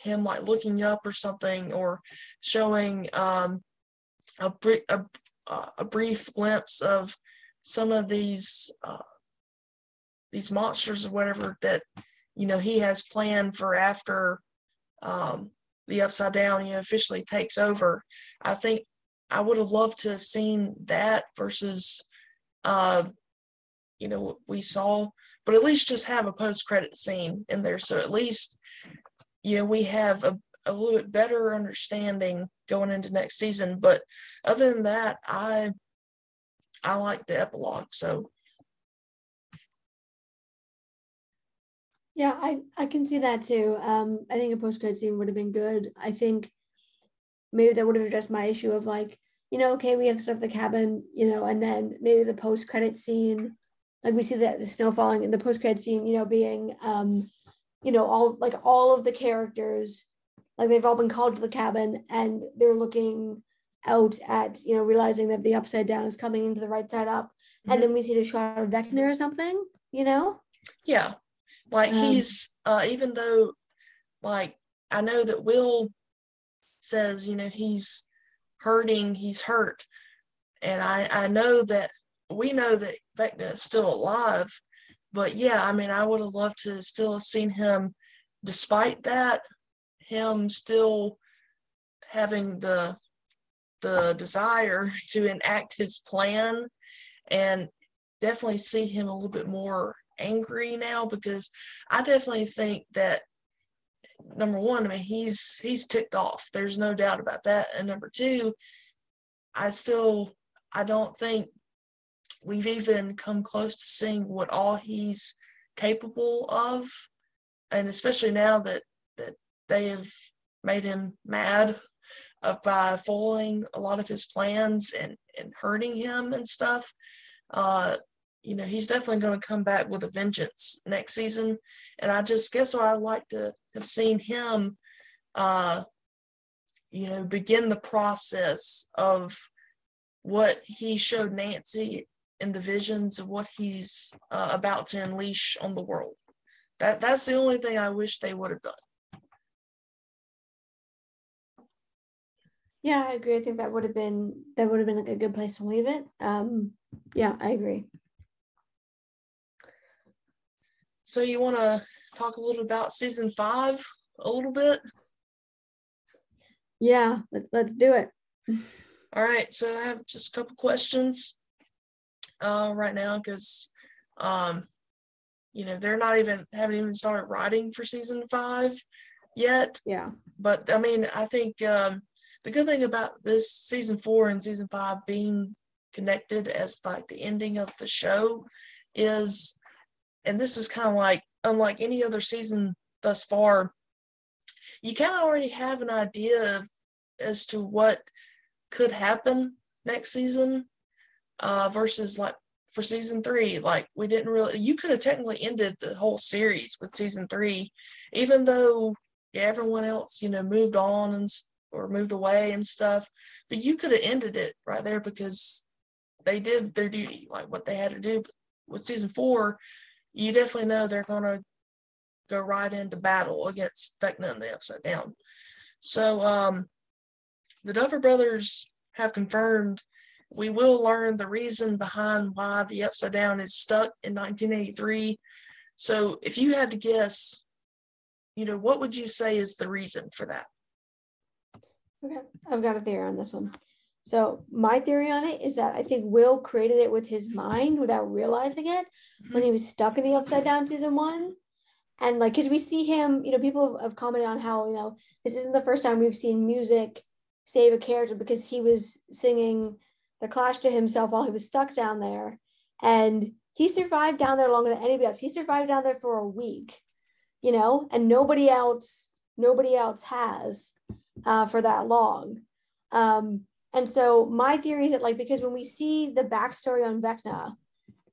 him like looking up or something, or showing um, a, a uh, a brief glimpse of some of these uh, these monsters or whatever that you know he has planned for after um, the upside down you know officially takes over. I think i would have loved to have seen that versus uh, you know what we saw but at least just have a post credit scene in there. So at least you know we have a, a little bit better understanding going into next season but other than that i i like the epilogue so Yeah, I, I can see that too. Um, I think a post credit scene would have been good. I think maybe that would have addressed my issue of like, you know, okay, we have stuff the cabin, you know, and then maybe the post credit scene, like we see that the snow falling in the post credit scene, you know, being um, you know, all like all of the characters, like they've all been called to the cabin and they're looking out at you know realizing that the upside down is coming into the right side up, mm-hmm. and then we see the shot of Vecna or something. You know? Yeah, like um, he's uh, even though like I know that Will says you know he's hurting, he's hurt, and I I know that we know that Vecna is still alive, but yeah, I mean I would have loved to still have seen him, despite that, him still having the the desire *laughs* to enact his plan and definitely see him a little bit more angry now because I definitely think that number one, I mean he's he's ticked off. There's no doubt about that. And number two, I still I don't think we've even come close to seeing what all he's capable of. And especially now that they have made him mad by foiling a lot of his plans and, and hurting him and stuff. Uh, you know, he's definitely going to come back with a vengeance next season. And I just guess I'd like to have seen him, uh, you know, begin the process of what he showed Nancy in the visions of what he's uh, about to unleash on the world. That that's the only thing I wish they would have done. Yeah, I agree. I think that would have been that would have been like a good place to leave it. Um, yeah, I agree. So you want to talk a little about season five a little bit? Yeah, let, let's do it. All right, so I have just a couple questions uh, right now because, um, you know, they're not even haven't even started writing for season five yet. Yeah. But I mean, I think um, the good thing about this season four and season five being connected as like the ending of the show is and this is kind of like unlike any other season thus far you kind of already have an idea of, as to what could happen next season uh, versus like for season three like we didn't really you could have technically ended the whole series with season three even though yeah, everyone else you know moved on and or moved away and stuff. But you could have ended it right there because they did their duty, like what they had to do. But with season four, you definitely know they're going to go right into battle against Vecna and the Upside Down. So um, the Duffer Brothers have confirmed we will learn the reason behind why the Upside Down is stuck in 1983. So if you had to guess, you know, what would you say is the reason for that? Okay, I've got a theory on this one. So my theory on it is that I think Will created it with his mind without realizing it mm-hmm. when he was stuck in the upside down season one. And like, cause we see him, you know, people have commented on how, you know, this isn't the first time we've seen music save a character because he was singing the clash to himself while he was stuck down there. And he survived down there longer than anybody else. He survived down there for a week, you know, and nobody else, nobody else has uh, for that long. Um, and so my theory is that like because when we see the backstory on Vecna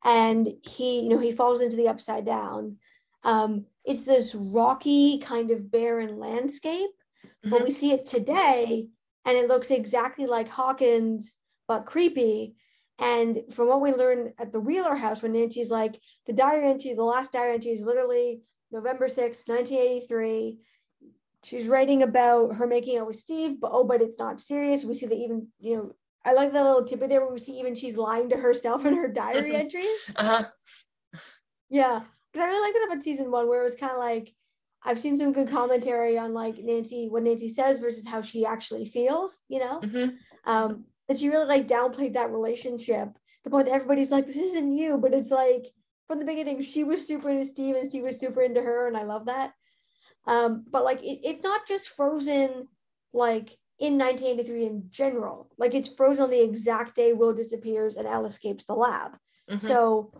and he, you know, he falls into the upside down, um, it's this rocky kind of barren landscape. Mm-hmm. But we see it today and it looks exactly like Hawkins, but creepy. And from what we learned at the Wheeler house, when Nancy's like, the diary entry, the last diary entry is literally November 6, 1983 she's writing about her making out with Steve, but oh, but it's not serious. We see that even, you know, I like that little tidbit there where we see even she's lying to herself in her diary *laughs* entries. Uh-huh. Yeah. Because I really like that about season one where it was kind of like I've seen some good commentary on like Nancy, what Nancy says versus how she actually feels, you know? Mm-hmm. Um, that she really like downplayed that relationship. The point that everybody's like, this isn't you, but it's like from the beginning, she was super into Steve and Steve was super into her, and I love that. Um, but like it, it's not just frozen like in 1983 in general. Like it's frozen on the exact day Will disappears and Elle escapes the lab. Mm-hmm. So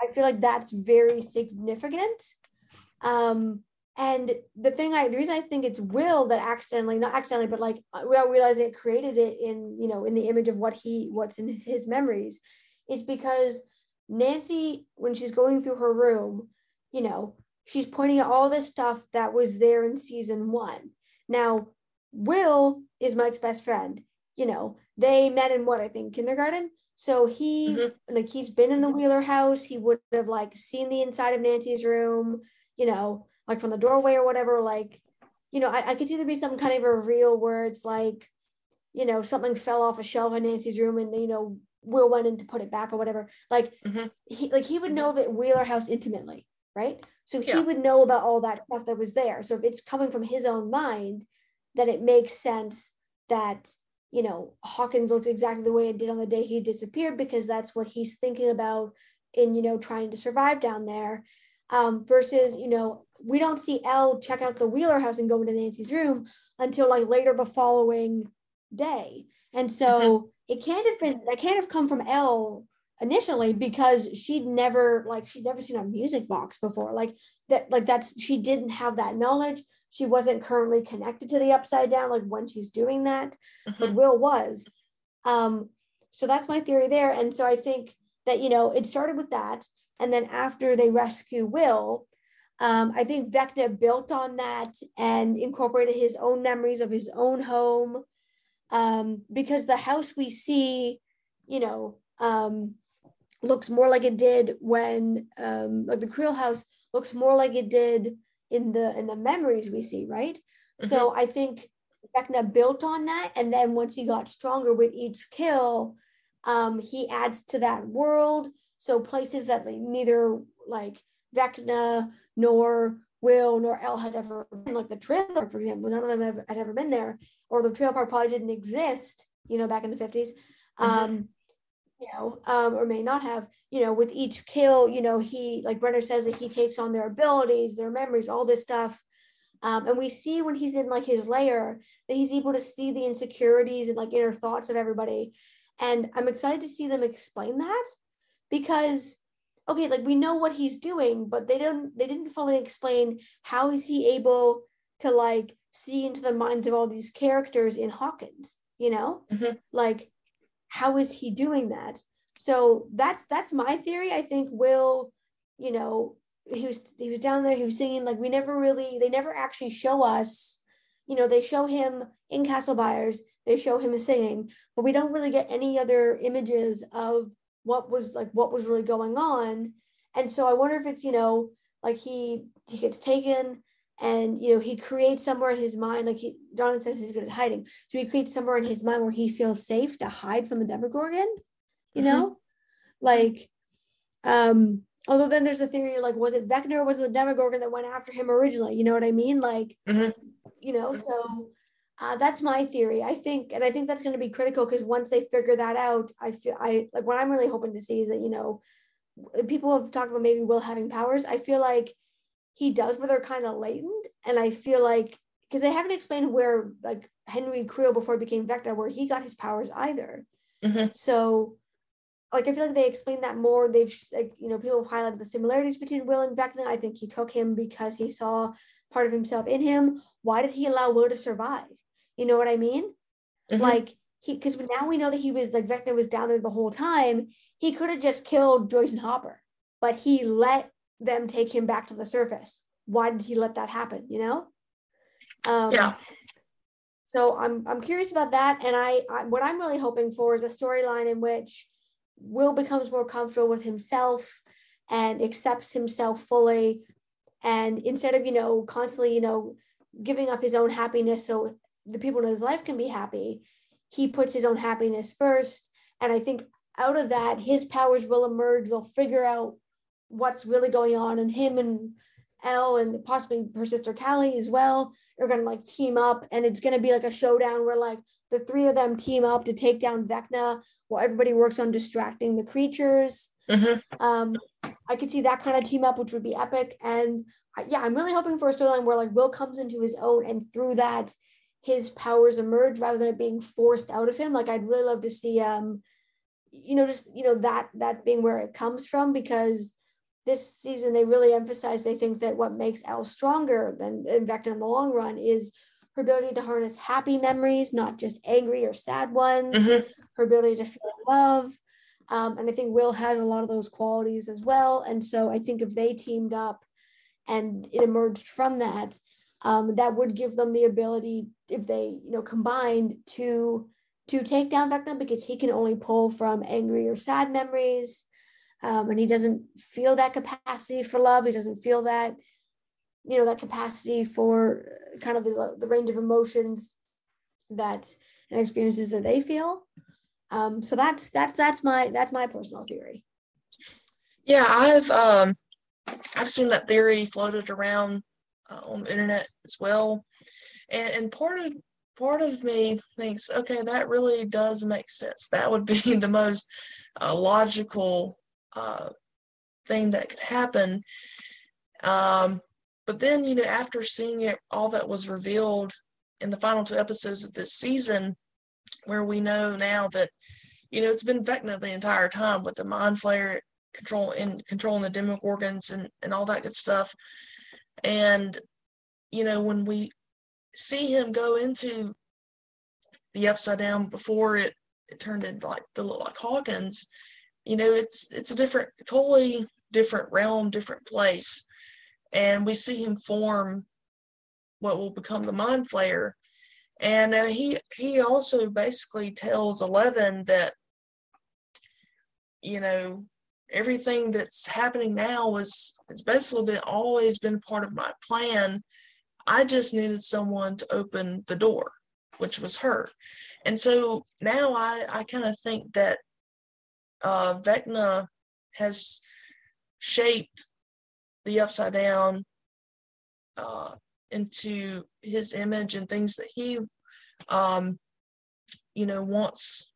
I feel like that's very significant. Um, and the thing I, the reason I think it's Will that accidentally, not accidentally, but like without realizing it created it in, you know, in the image of what he, what's in his memories, is because Nancy, when she's going through her room, you know, she's pointing out all this stuff that was there in season one. Now, Will is Mike's best friend. you know, they met in what I think kindergarten. So he mm-hmm. like he's been in the Wheeler house. He would have like seen the inside of Nancy's room, you know, like from the doorway or whatever. Like, you know, I, I could see there be some kind of a real where it's like, you know, something fell off a shelf in Nancy's room and you know, Will went in to put it back or whatever. Like mm-hmm. he like he would know that Wheeler house intimately, right? So he yeah. would know about all that stuff that was there. So if it's coming from his own mind, then it makes sense that you know, Hawkins looked exactly the way it did on the day he disappeared because that's what he's thinking about in, you know, trying to survive down there. Um, versus, you know, we don't see Elle check out the Wheeler house and go into Nancy's room until like later the following day. And so mm-hmm. it can't have been, that can't have come from Elle initially because she'd never, like, she'd never seen a music box before. Like that, like that's, she didn't have that knowledge she wasn't currently connected to the upside down like when she's doing that mm-hmm. but will was um so that's my theory there and so i think that you know it started with that and then after they rescue will um, I think Vecna built on that and incorporated his own memories of his own home. Um, because the house we see, you know, um, looks more like it did when, um, like the Creel house looks more like it did in the in the memories we see, right? Mm-hmm. So I think Vecna built on that, and then once he got stronger with each kill, um, he adds to that world. So places that like, neither like Vecna nor Will nor Elle had ever been, like the trailer, for example, none of them have, had ever been there, or the trailer park probably didn't exist, you know, back in the 50s. Mm-hmm. Um, you know, um, or may not have, you know, with each kill, you know, he, like Brenner says, that he takes on their abilities, their memories, all this stuff. Um, and we see when he's in like his lair that he's able to see the insecurities and like inner thoughts of everybody. And I'm excited to see them explain that because, okay, like we know what he's doing, but they don't, they didn't fully explain how is he able to like see into the minds of all these characters in Hawkins, you know, mm-hmm. like how is he doing that? So that's that's my theory. I think will you know he was he was down there he was singing like we never really they never actually show us you know they show him in castle byers they show him singing but we don't really get any other images of what was like what was really going on. And so i wonder if it's you know like he he gets taken and you know he creates somewhere in his mind like he Jonathan says he's good at hiding. So he creates somewhere in his mind where he feels safe to hide from the demogorgon? You mm-hmm. know? Like um although then there's a theory like was it Vecna or was it the demogorgon that went after him originally? You know what i mean? Like mm-hmm. you know so uh, that's my theory i think and i think that's going to be critical because once they figure that out i feel i like what i'm really hoping to see is that you know people have talked about maybe will having powers i feel like he does, but they're kind of latent. And I feel like because they haven't explained where like Henry Creel before he became Vecna, where he got his powers either. Mm-hmm. So like I feel like they explained that more. They've like you know people have highlighted the similarities between Will and Vecna. I think he took him because he saw part of himself in him. Why did he allow Will to survive? You know what I mean? Mm-hmm. Like he because now we know that he was like Vecna was down there the whole time. He could have just killed Joyce and Hopper, but he let them take him back to the surface. Why did he let that happen? You know? Um, yeah. So I'm I'm curious about that, and I, I what I'm really hoping for is a storyline in which Will becomes more comfortable with himself and accepts himself fully, and instead of you know constantly you know giving up his own happiness so the people in his life can be happy, he puts his own happiness first, and I think out of that his powers will emerge. They'll figure out what's really going on and him and Elle and possibly her sister Kali as well are gonna like team up and it's gonna be like a showdown where like the three of them team up to take down Vecna while everybody works on distracting the creatures. Mm-hmm. Um, I could see that kind of team up, which would be epic. And yeah, I'm really hoping for a storyline where like Will comes into his own and through that his powers emerge rather than it being forced out of him. Like I'd really love to see um, you know, just you know, that that being where it comes from because this season they really emphasize they think that what makes Elle stronger than in fact in the long run is her ability to harness happy memories, not just angry or sad ones, mm-hmm. her ability to feel love. Um, and I think Will has a lot of those qualities as well. And so I think if they teamed up and it emerged from that, um, that would give them the ability, if they, you know, combined to to take down Vecna because he can only pull from angry or sad memories. Um, and he doesn't feel that capacity for love. He doesn't feel that, you know, that capacity for kind of the, the range of emotions that and experiences that they feel. Um, so that's that's that's my that's my personal theory. Yeah, I've um, I've seen that theory floated around uh, on the internet as well, and and part of part of me thinks, okay, that really does make sense. That would be *laughs* the most uh, logical uh, thing that could happen. Um, but then, you know, after seeing it, all that was revealed in the final two episodes of this season, where we know now that, you know, it's been Vecna the entire time with the mind flayer control and controlling the Demogorgons and, and all that good stuff. And, you know, when we see him go into the upside down before it, it turned into like to look like Hawkins, you know, it's it's a different, totally different realm, different place. And we see him form what will become the mind flayer. And uh, he he also basically tells Eleven that you know everything that's happening now was it's basically been always been part of my plan. I just needed someone to open the door, which was her. And so now I, I kind of think that uh, Vecna has shaped the upside down uh, into his image and things that he, um, you know, wants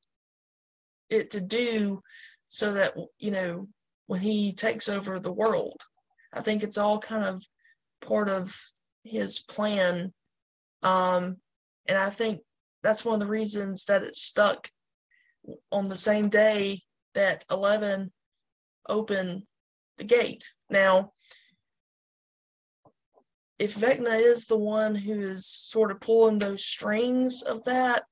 it to do so that, you know, when he takes over the world, I think it's all kind of part of his plan. Um, and I think that's one of the reasons that it stuck on the same day that 11 opened the gate. Now, if Vecna is the one who is sort of pulling those strings of that,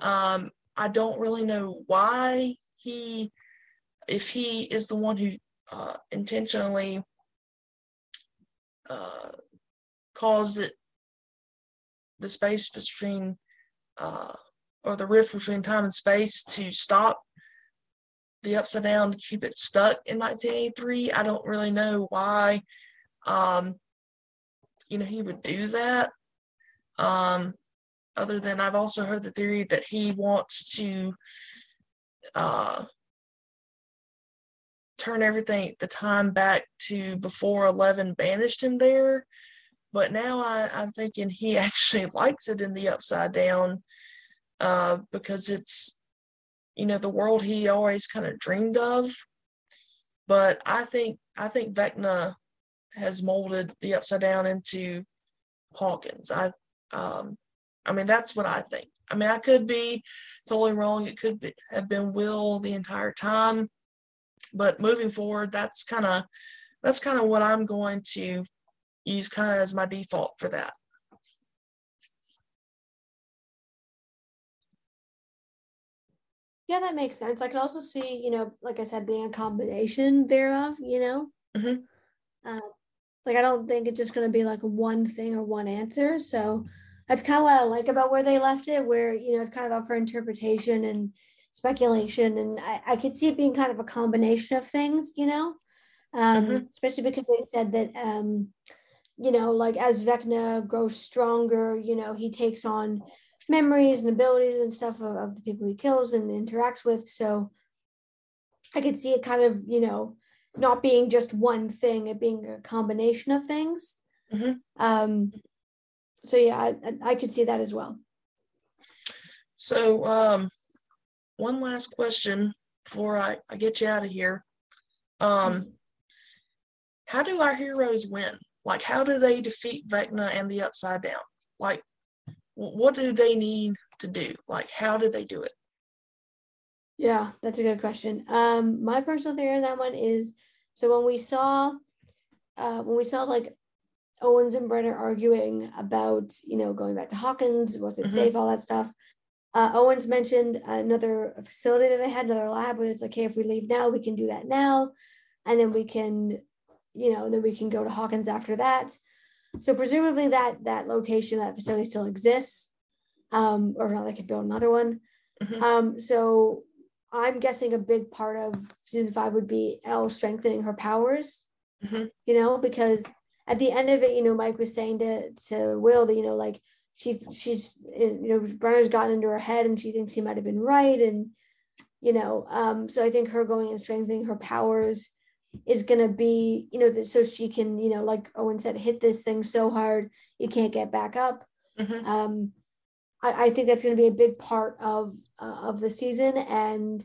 um, I don't really know why he, if he is the one who uh, intentionally uh, caused it, the space between, uh, or the rift between time and space to stop the upside down to keep it stuck in 1983. I don't really know why. Um, you know, he would do that. Um, other than I've also heard the theory that he wants to uh, turn everything, the time back to before 11 banished him there. But now I, I'm thinking he *laughs* actually likes it in the upside down uh, because it's, you know, the world he always kind of dreamed of. But I think I think Vecna has molded the upside down into Hawkins. I um I mean that's what I think. I mean I could be totally wrong. It could be, have been Will the entire time. But moving forward, that's kind of that's kind of what I'm going to use kind of as my default for that. Yeah, that makes sense. I can also see, you know, like I said, being a combination thereof, you know. Mm-hmm. Uh, like I don't think it's just going to be like one thing or one answer. So that's kind of what I like about where they left it, where you know it's kind of up for interpretation and speculation, and I, I could see it being kind of a combination of things, you know, um, mm-hmm. especially because they said that um, you know, like as Vecna grows stronger, you know, he takes on memories and abilities and stuff of, of the people he kills and interacts with. So I could see it kind of, you know, not being just one thing, it being a combination of things. Mm-hmm. Um, so yeah, I, I could see that as well. So um, one last question before I, I get you out of here. Um, mm-hmm. How do our heroes win? Like, how do they defeat Vecna and the Upside Down? Like, what do they need to do? Like, how do they do it? Yeah, that's a good question. Um, my personal theory on that one is so when we saw uh, when we saw like Owens and Brenner arguing about you know going back to Hawkins, was it mm-hmm. safe, all that stuff. Uh, Owens mentioned another facility that they had, another lab where it's like, hey, if we leave now, we can do that now, and then we can, you know, then we can go to Hawkins after that. So presumably that that location, that facility still exists, um, or not, they could build another one. Mm-hmm. Um, so I'm guessing a big part of season five would be Elle strengthening her powers. Mm-hmm. You know, because at the end of it, you know, Mike was saying to to Will that you know, like she's she's you know, Brenner's gotten into her head and she thinks he might have been right, and you know, um, so I think her going and strengthening her powers is going to be, you know, so she can, you know, like Owen said, hit this thing so hard you can't get back up. Mm-hmm. Um, I, I, think that's going to be a big part of uh, of the season, and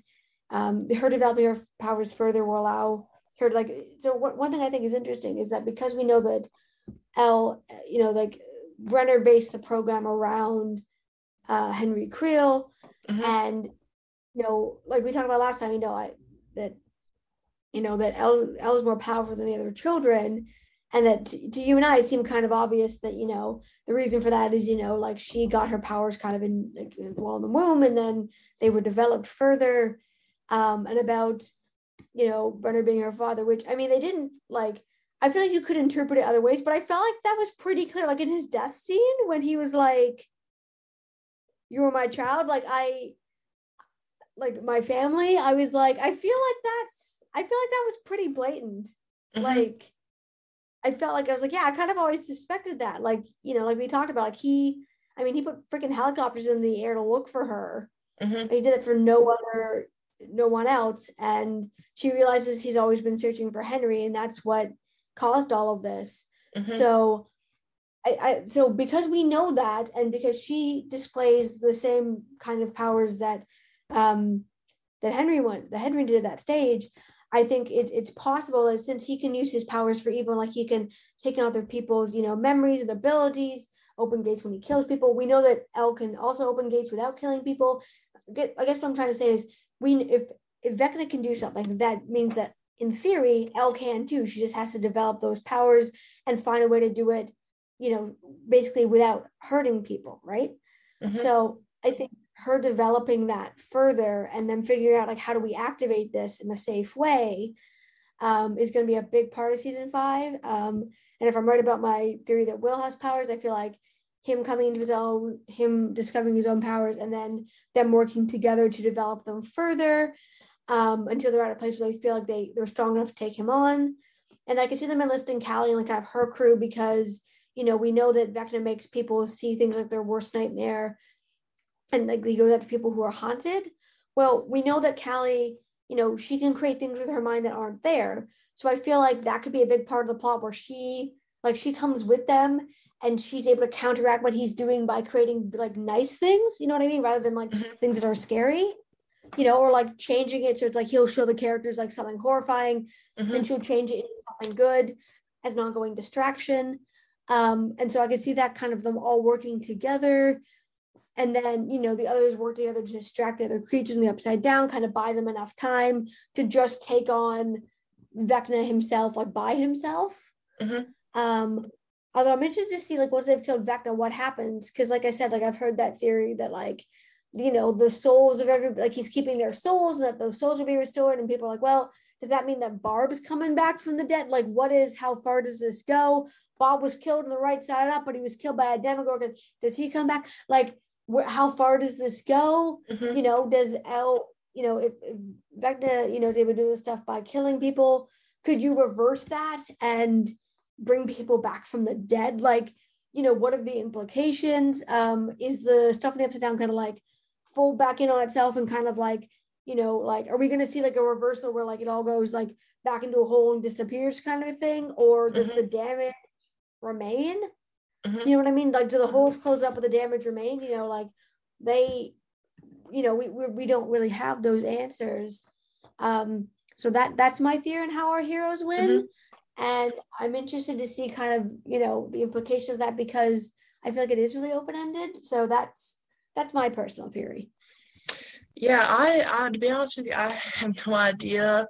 um, her developing her powers further will allow her to like. So what, one thing I think is interesting is that because we know that Elle, you know, like Brenner based the program around uh, Henry Creel, mm-hmm. and you know, like we talked about last time, you know, I, that you know that Elle, Elle is more powerful than the other children, and that to, to you and I, it seemed kind of obvious that you know the reason for that is you know like she got her powers kind of in while in the womb, and then they were developed further, um, and about you know Brenner being her father, which I mean they didn't like. I feel like you could interpret it other ways, but I felt like that was pretty clear. Like in his death scene when he was like, "You were my child," like I, like my family. I was like, I feel like that's. I feel like that was pretty blatant. Mm-hmm. Like I felt like I was like, yeah, I kind of always suspected that. Like, you know, like we talked about, like he, I mean, he put freaking helicopters in the air to look for her. Mm-hmm. He did it for no other, no one else. And she realizes he's always been searching for Henry, and that's what caused all of this. Mm-hmm. So, I, I, so because we know that, and because she displays the same kind of powers that, um, that Henry went, that Henry did at that stage, I think it's it's possible that since he can use his powers for evil, like he can take other people's, you know, memories and abilities, open gates when he kills people. We know that Elle can also open gates without killing people. I guess what I'm trying to say is we if if Vecna can do something, that means that in theory, Elle can too. She just has to develop those powers and find a way to do it, you know, basically without hurting people, right? Mm-hmm. So I think her developing that further and then figuring out like how do we activate this in a safe way um, is going to be a big part of season five. Um, and if I'm right about my theory that Will has powers, I feel like him coming into his own, him discovering his own powers, and then them working together to develop them further um, until they're at a place where they feel like they they're strong enough to take him on. And I can see them enlisting Kali and like kind of her crew because you know we know that Vecna makes people see things like their worst nightmare and like he goes after people who are haunted. Well, we know that Kali, you know, she can create things with her mind that aren't there. So I feel like that could be a big part of the plot where she like she comes with them and she's able to counteract what he's doing by creating like nice things, you know what I mean, rather than like mm-hmm. things that are scary. You know, or like changing it so it's like he'll show the characters like something horrifying mm-hmm. and she'll change it into something good as an ongoing distraction. Um, and so I could see that kind of them all working together and then you know the others work together to distract the other creatures in the upside down kind of buy them enough time to just take on vecna himself like by himself. Mm-hmm. um although i'm interested to see like once they've killed vecna what happens? Because like i said like i've heard that theory that like you know the souls of every like he's keeping their souls and that those souls will be restored. And people are like well does that mean that barb's coming back from the dead? Like what is how far does this go? Bob was killed on the right side up but he was killed by a demogorgon. Does he come back? Like where, how far does this go? Mm-hmm. You know, does Elle, you know, if, if Vecna, you know, is able to do this stuff by killing people, could you reverse that and bring people back from the dead? Like, you know, what are the implications? Um, is the stuff in the upside down kind of like fold back in on itself and kind of like, you know, like, are we going to see like a reversal where like it all goes like back into a hole and disappears kind of thing? Or does mm-hmm. the damage remain? Mm-hmm. You know what I mean? Like, do the holes close up, or the damage remain? You know, like they, you know, we we, we don't really have those answers. Um, so that that's my theory on how our heroes win, mm-hmm. and I'm interested to see kind of you know the implications of that because I feel like it is really open ended. So that's that's my personal theory. Yeah, I, I to be honest with you, I have no idea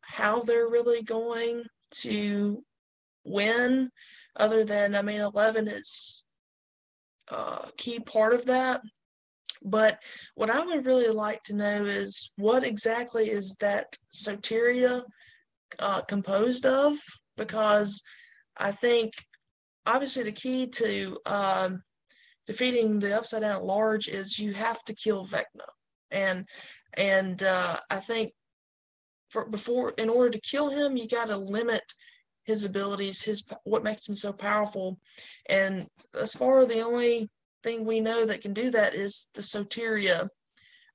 how they're really going to win other than, I mean, 11 is a key part of that. But what I would really like to know is what exactly is that soteria uh, composed of? Because I think obviously the key to um, defeating the Upside Down at large is you have to kill Vecna. and and uh, I think for before in order to kill him, you got to limit his abilities, his what makes him so powerful, and as far the only thing we know that can do that is the Soteria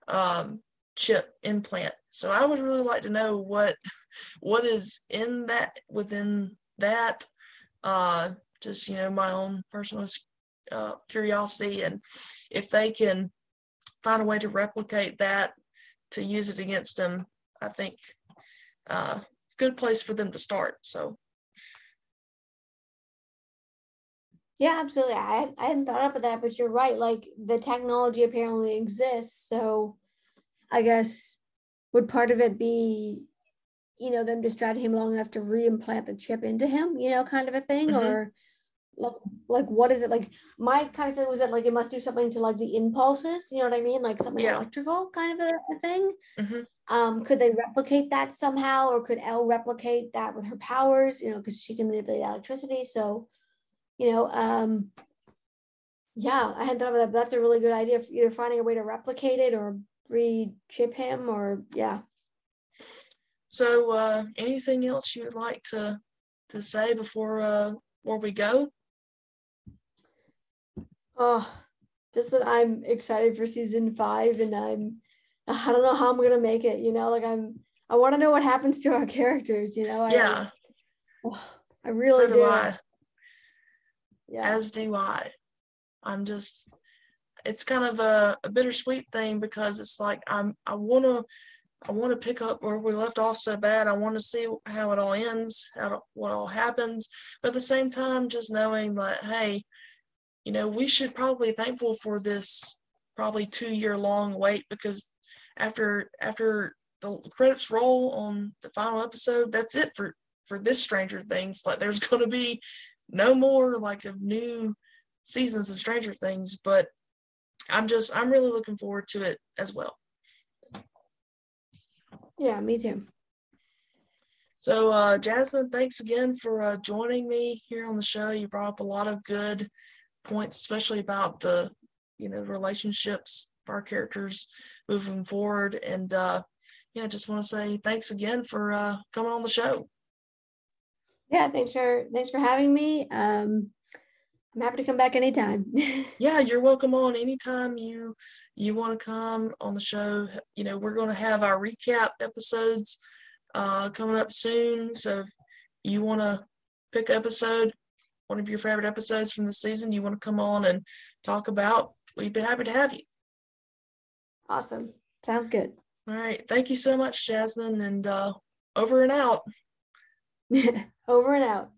um, chip implant. So I would really like to know what what is in that within that. Uh, just you know my own personal uh, curiosity, and if they can find a way to replicate that to use it against them, I think uh, it's a good place for them to start. So. Yeah, absolutely. I, I hadn't thought of that, but you're right. Like the technology apparently exists. So I guess would part of it be, you know, them distracting him long enough to reimplant the chip into him, you know, kind of a thing, mm-hmm. or like, like what is it like? My kind of feeling was that like it must do something to like the impulses, you know what I mean, like something yeah. electrical kind of a, a thing. Mm-hmm. Um, could they replicate that somehow, or could Elle replicate that with her powers? You know, because she can manipulate electricity. So, you know, um, yeah, I hadn't thought of that. But that's a really good idea. Either finding a way to replicate it or re-chip him or yeah. So uh, anything else you would like to to say before uh, before we go? Oh, just that I'm excited for season five and I'm I don't know how I'm gonna make it, you know, like I'm I want to know what happens to our *laughs* characters, you know. Yeah. I, oh, I really so do. do. I. Yeah. As do I. I'm just it's kind of a, a bittersweet thing because it's like I'm I want to I want to pick up where we left off so bad. I want to see how it all ends, how what all happens. But at the same time, just knowing that hey, you know, we should probably be thankful for this probably two year long wait because after after the credits roll on the final episode, that's it for for this Stranger Things. Like there's going to be no more like of new seasons of Stranger Things, but I'm just I'm really looking forward to it as well. Yeah, me too. So, uh, Jasmine, thanks again for uh, joining me here on the show. You brought up a lot of good points, especially about the, you know, relationships of our characters moving forward. And uh, yeah, just want to say thanks again for uh, coming on the show. Yeah, thanks for thanks for having me. Um, I'm happy to come back anytime. *laughs* yeah, you're welcome on anytime you you want to come on the show. You know, we're going to have our recap episodes uh, coming up soon. So you want to pick episode, one of your favorite episodes from the season, you want to come on and talk about, we'd be happy to have you. Awesome. Sounds good. All right. Thank you so much, Jasmine. And uh, over and out. *laughs* over and out.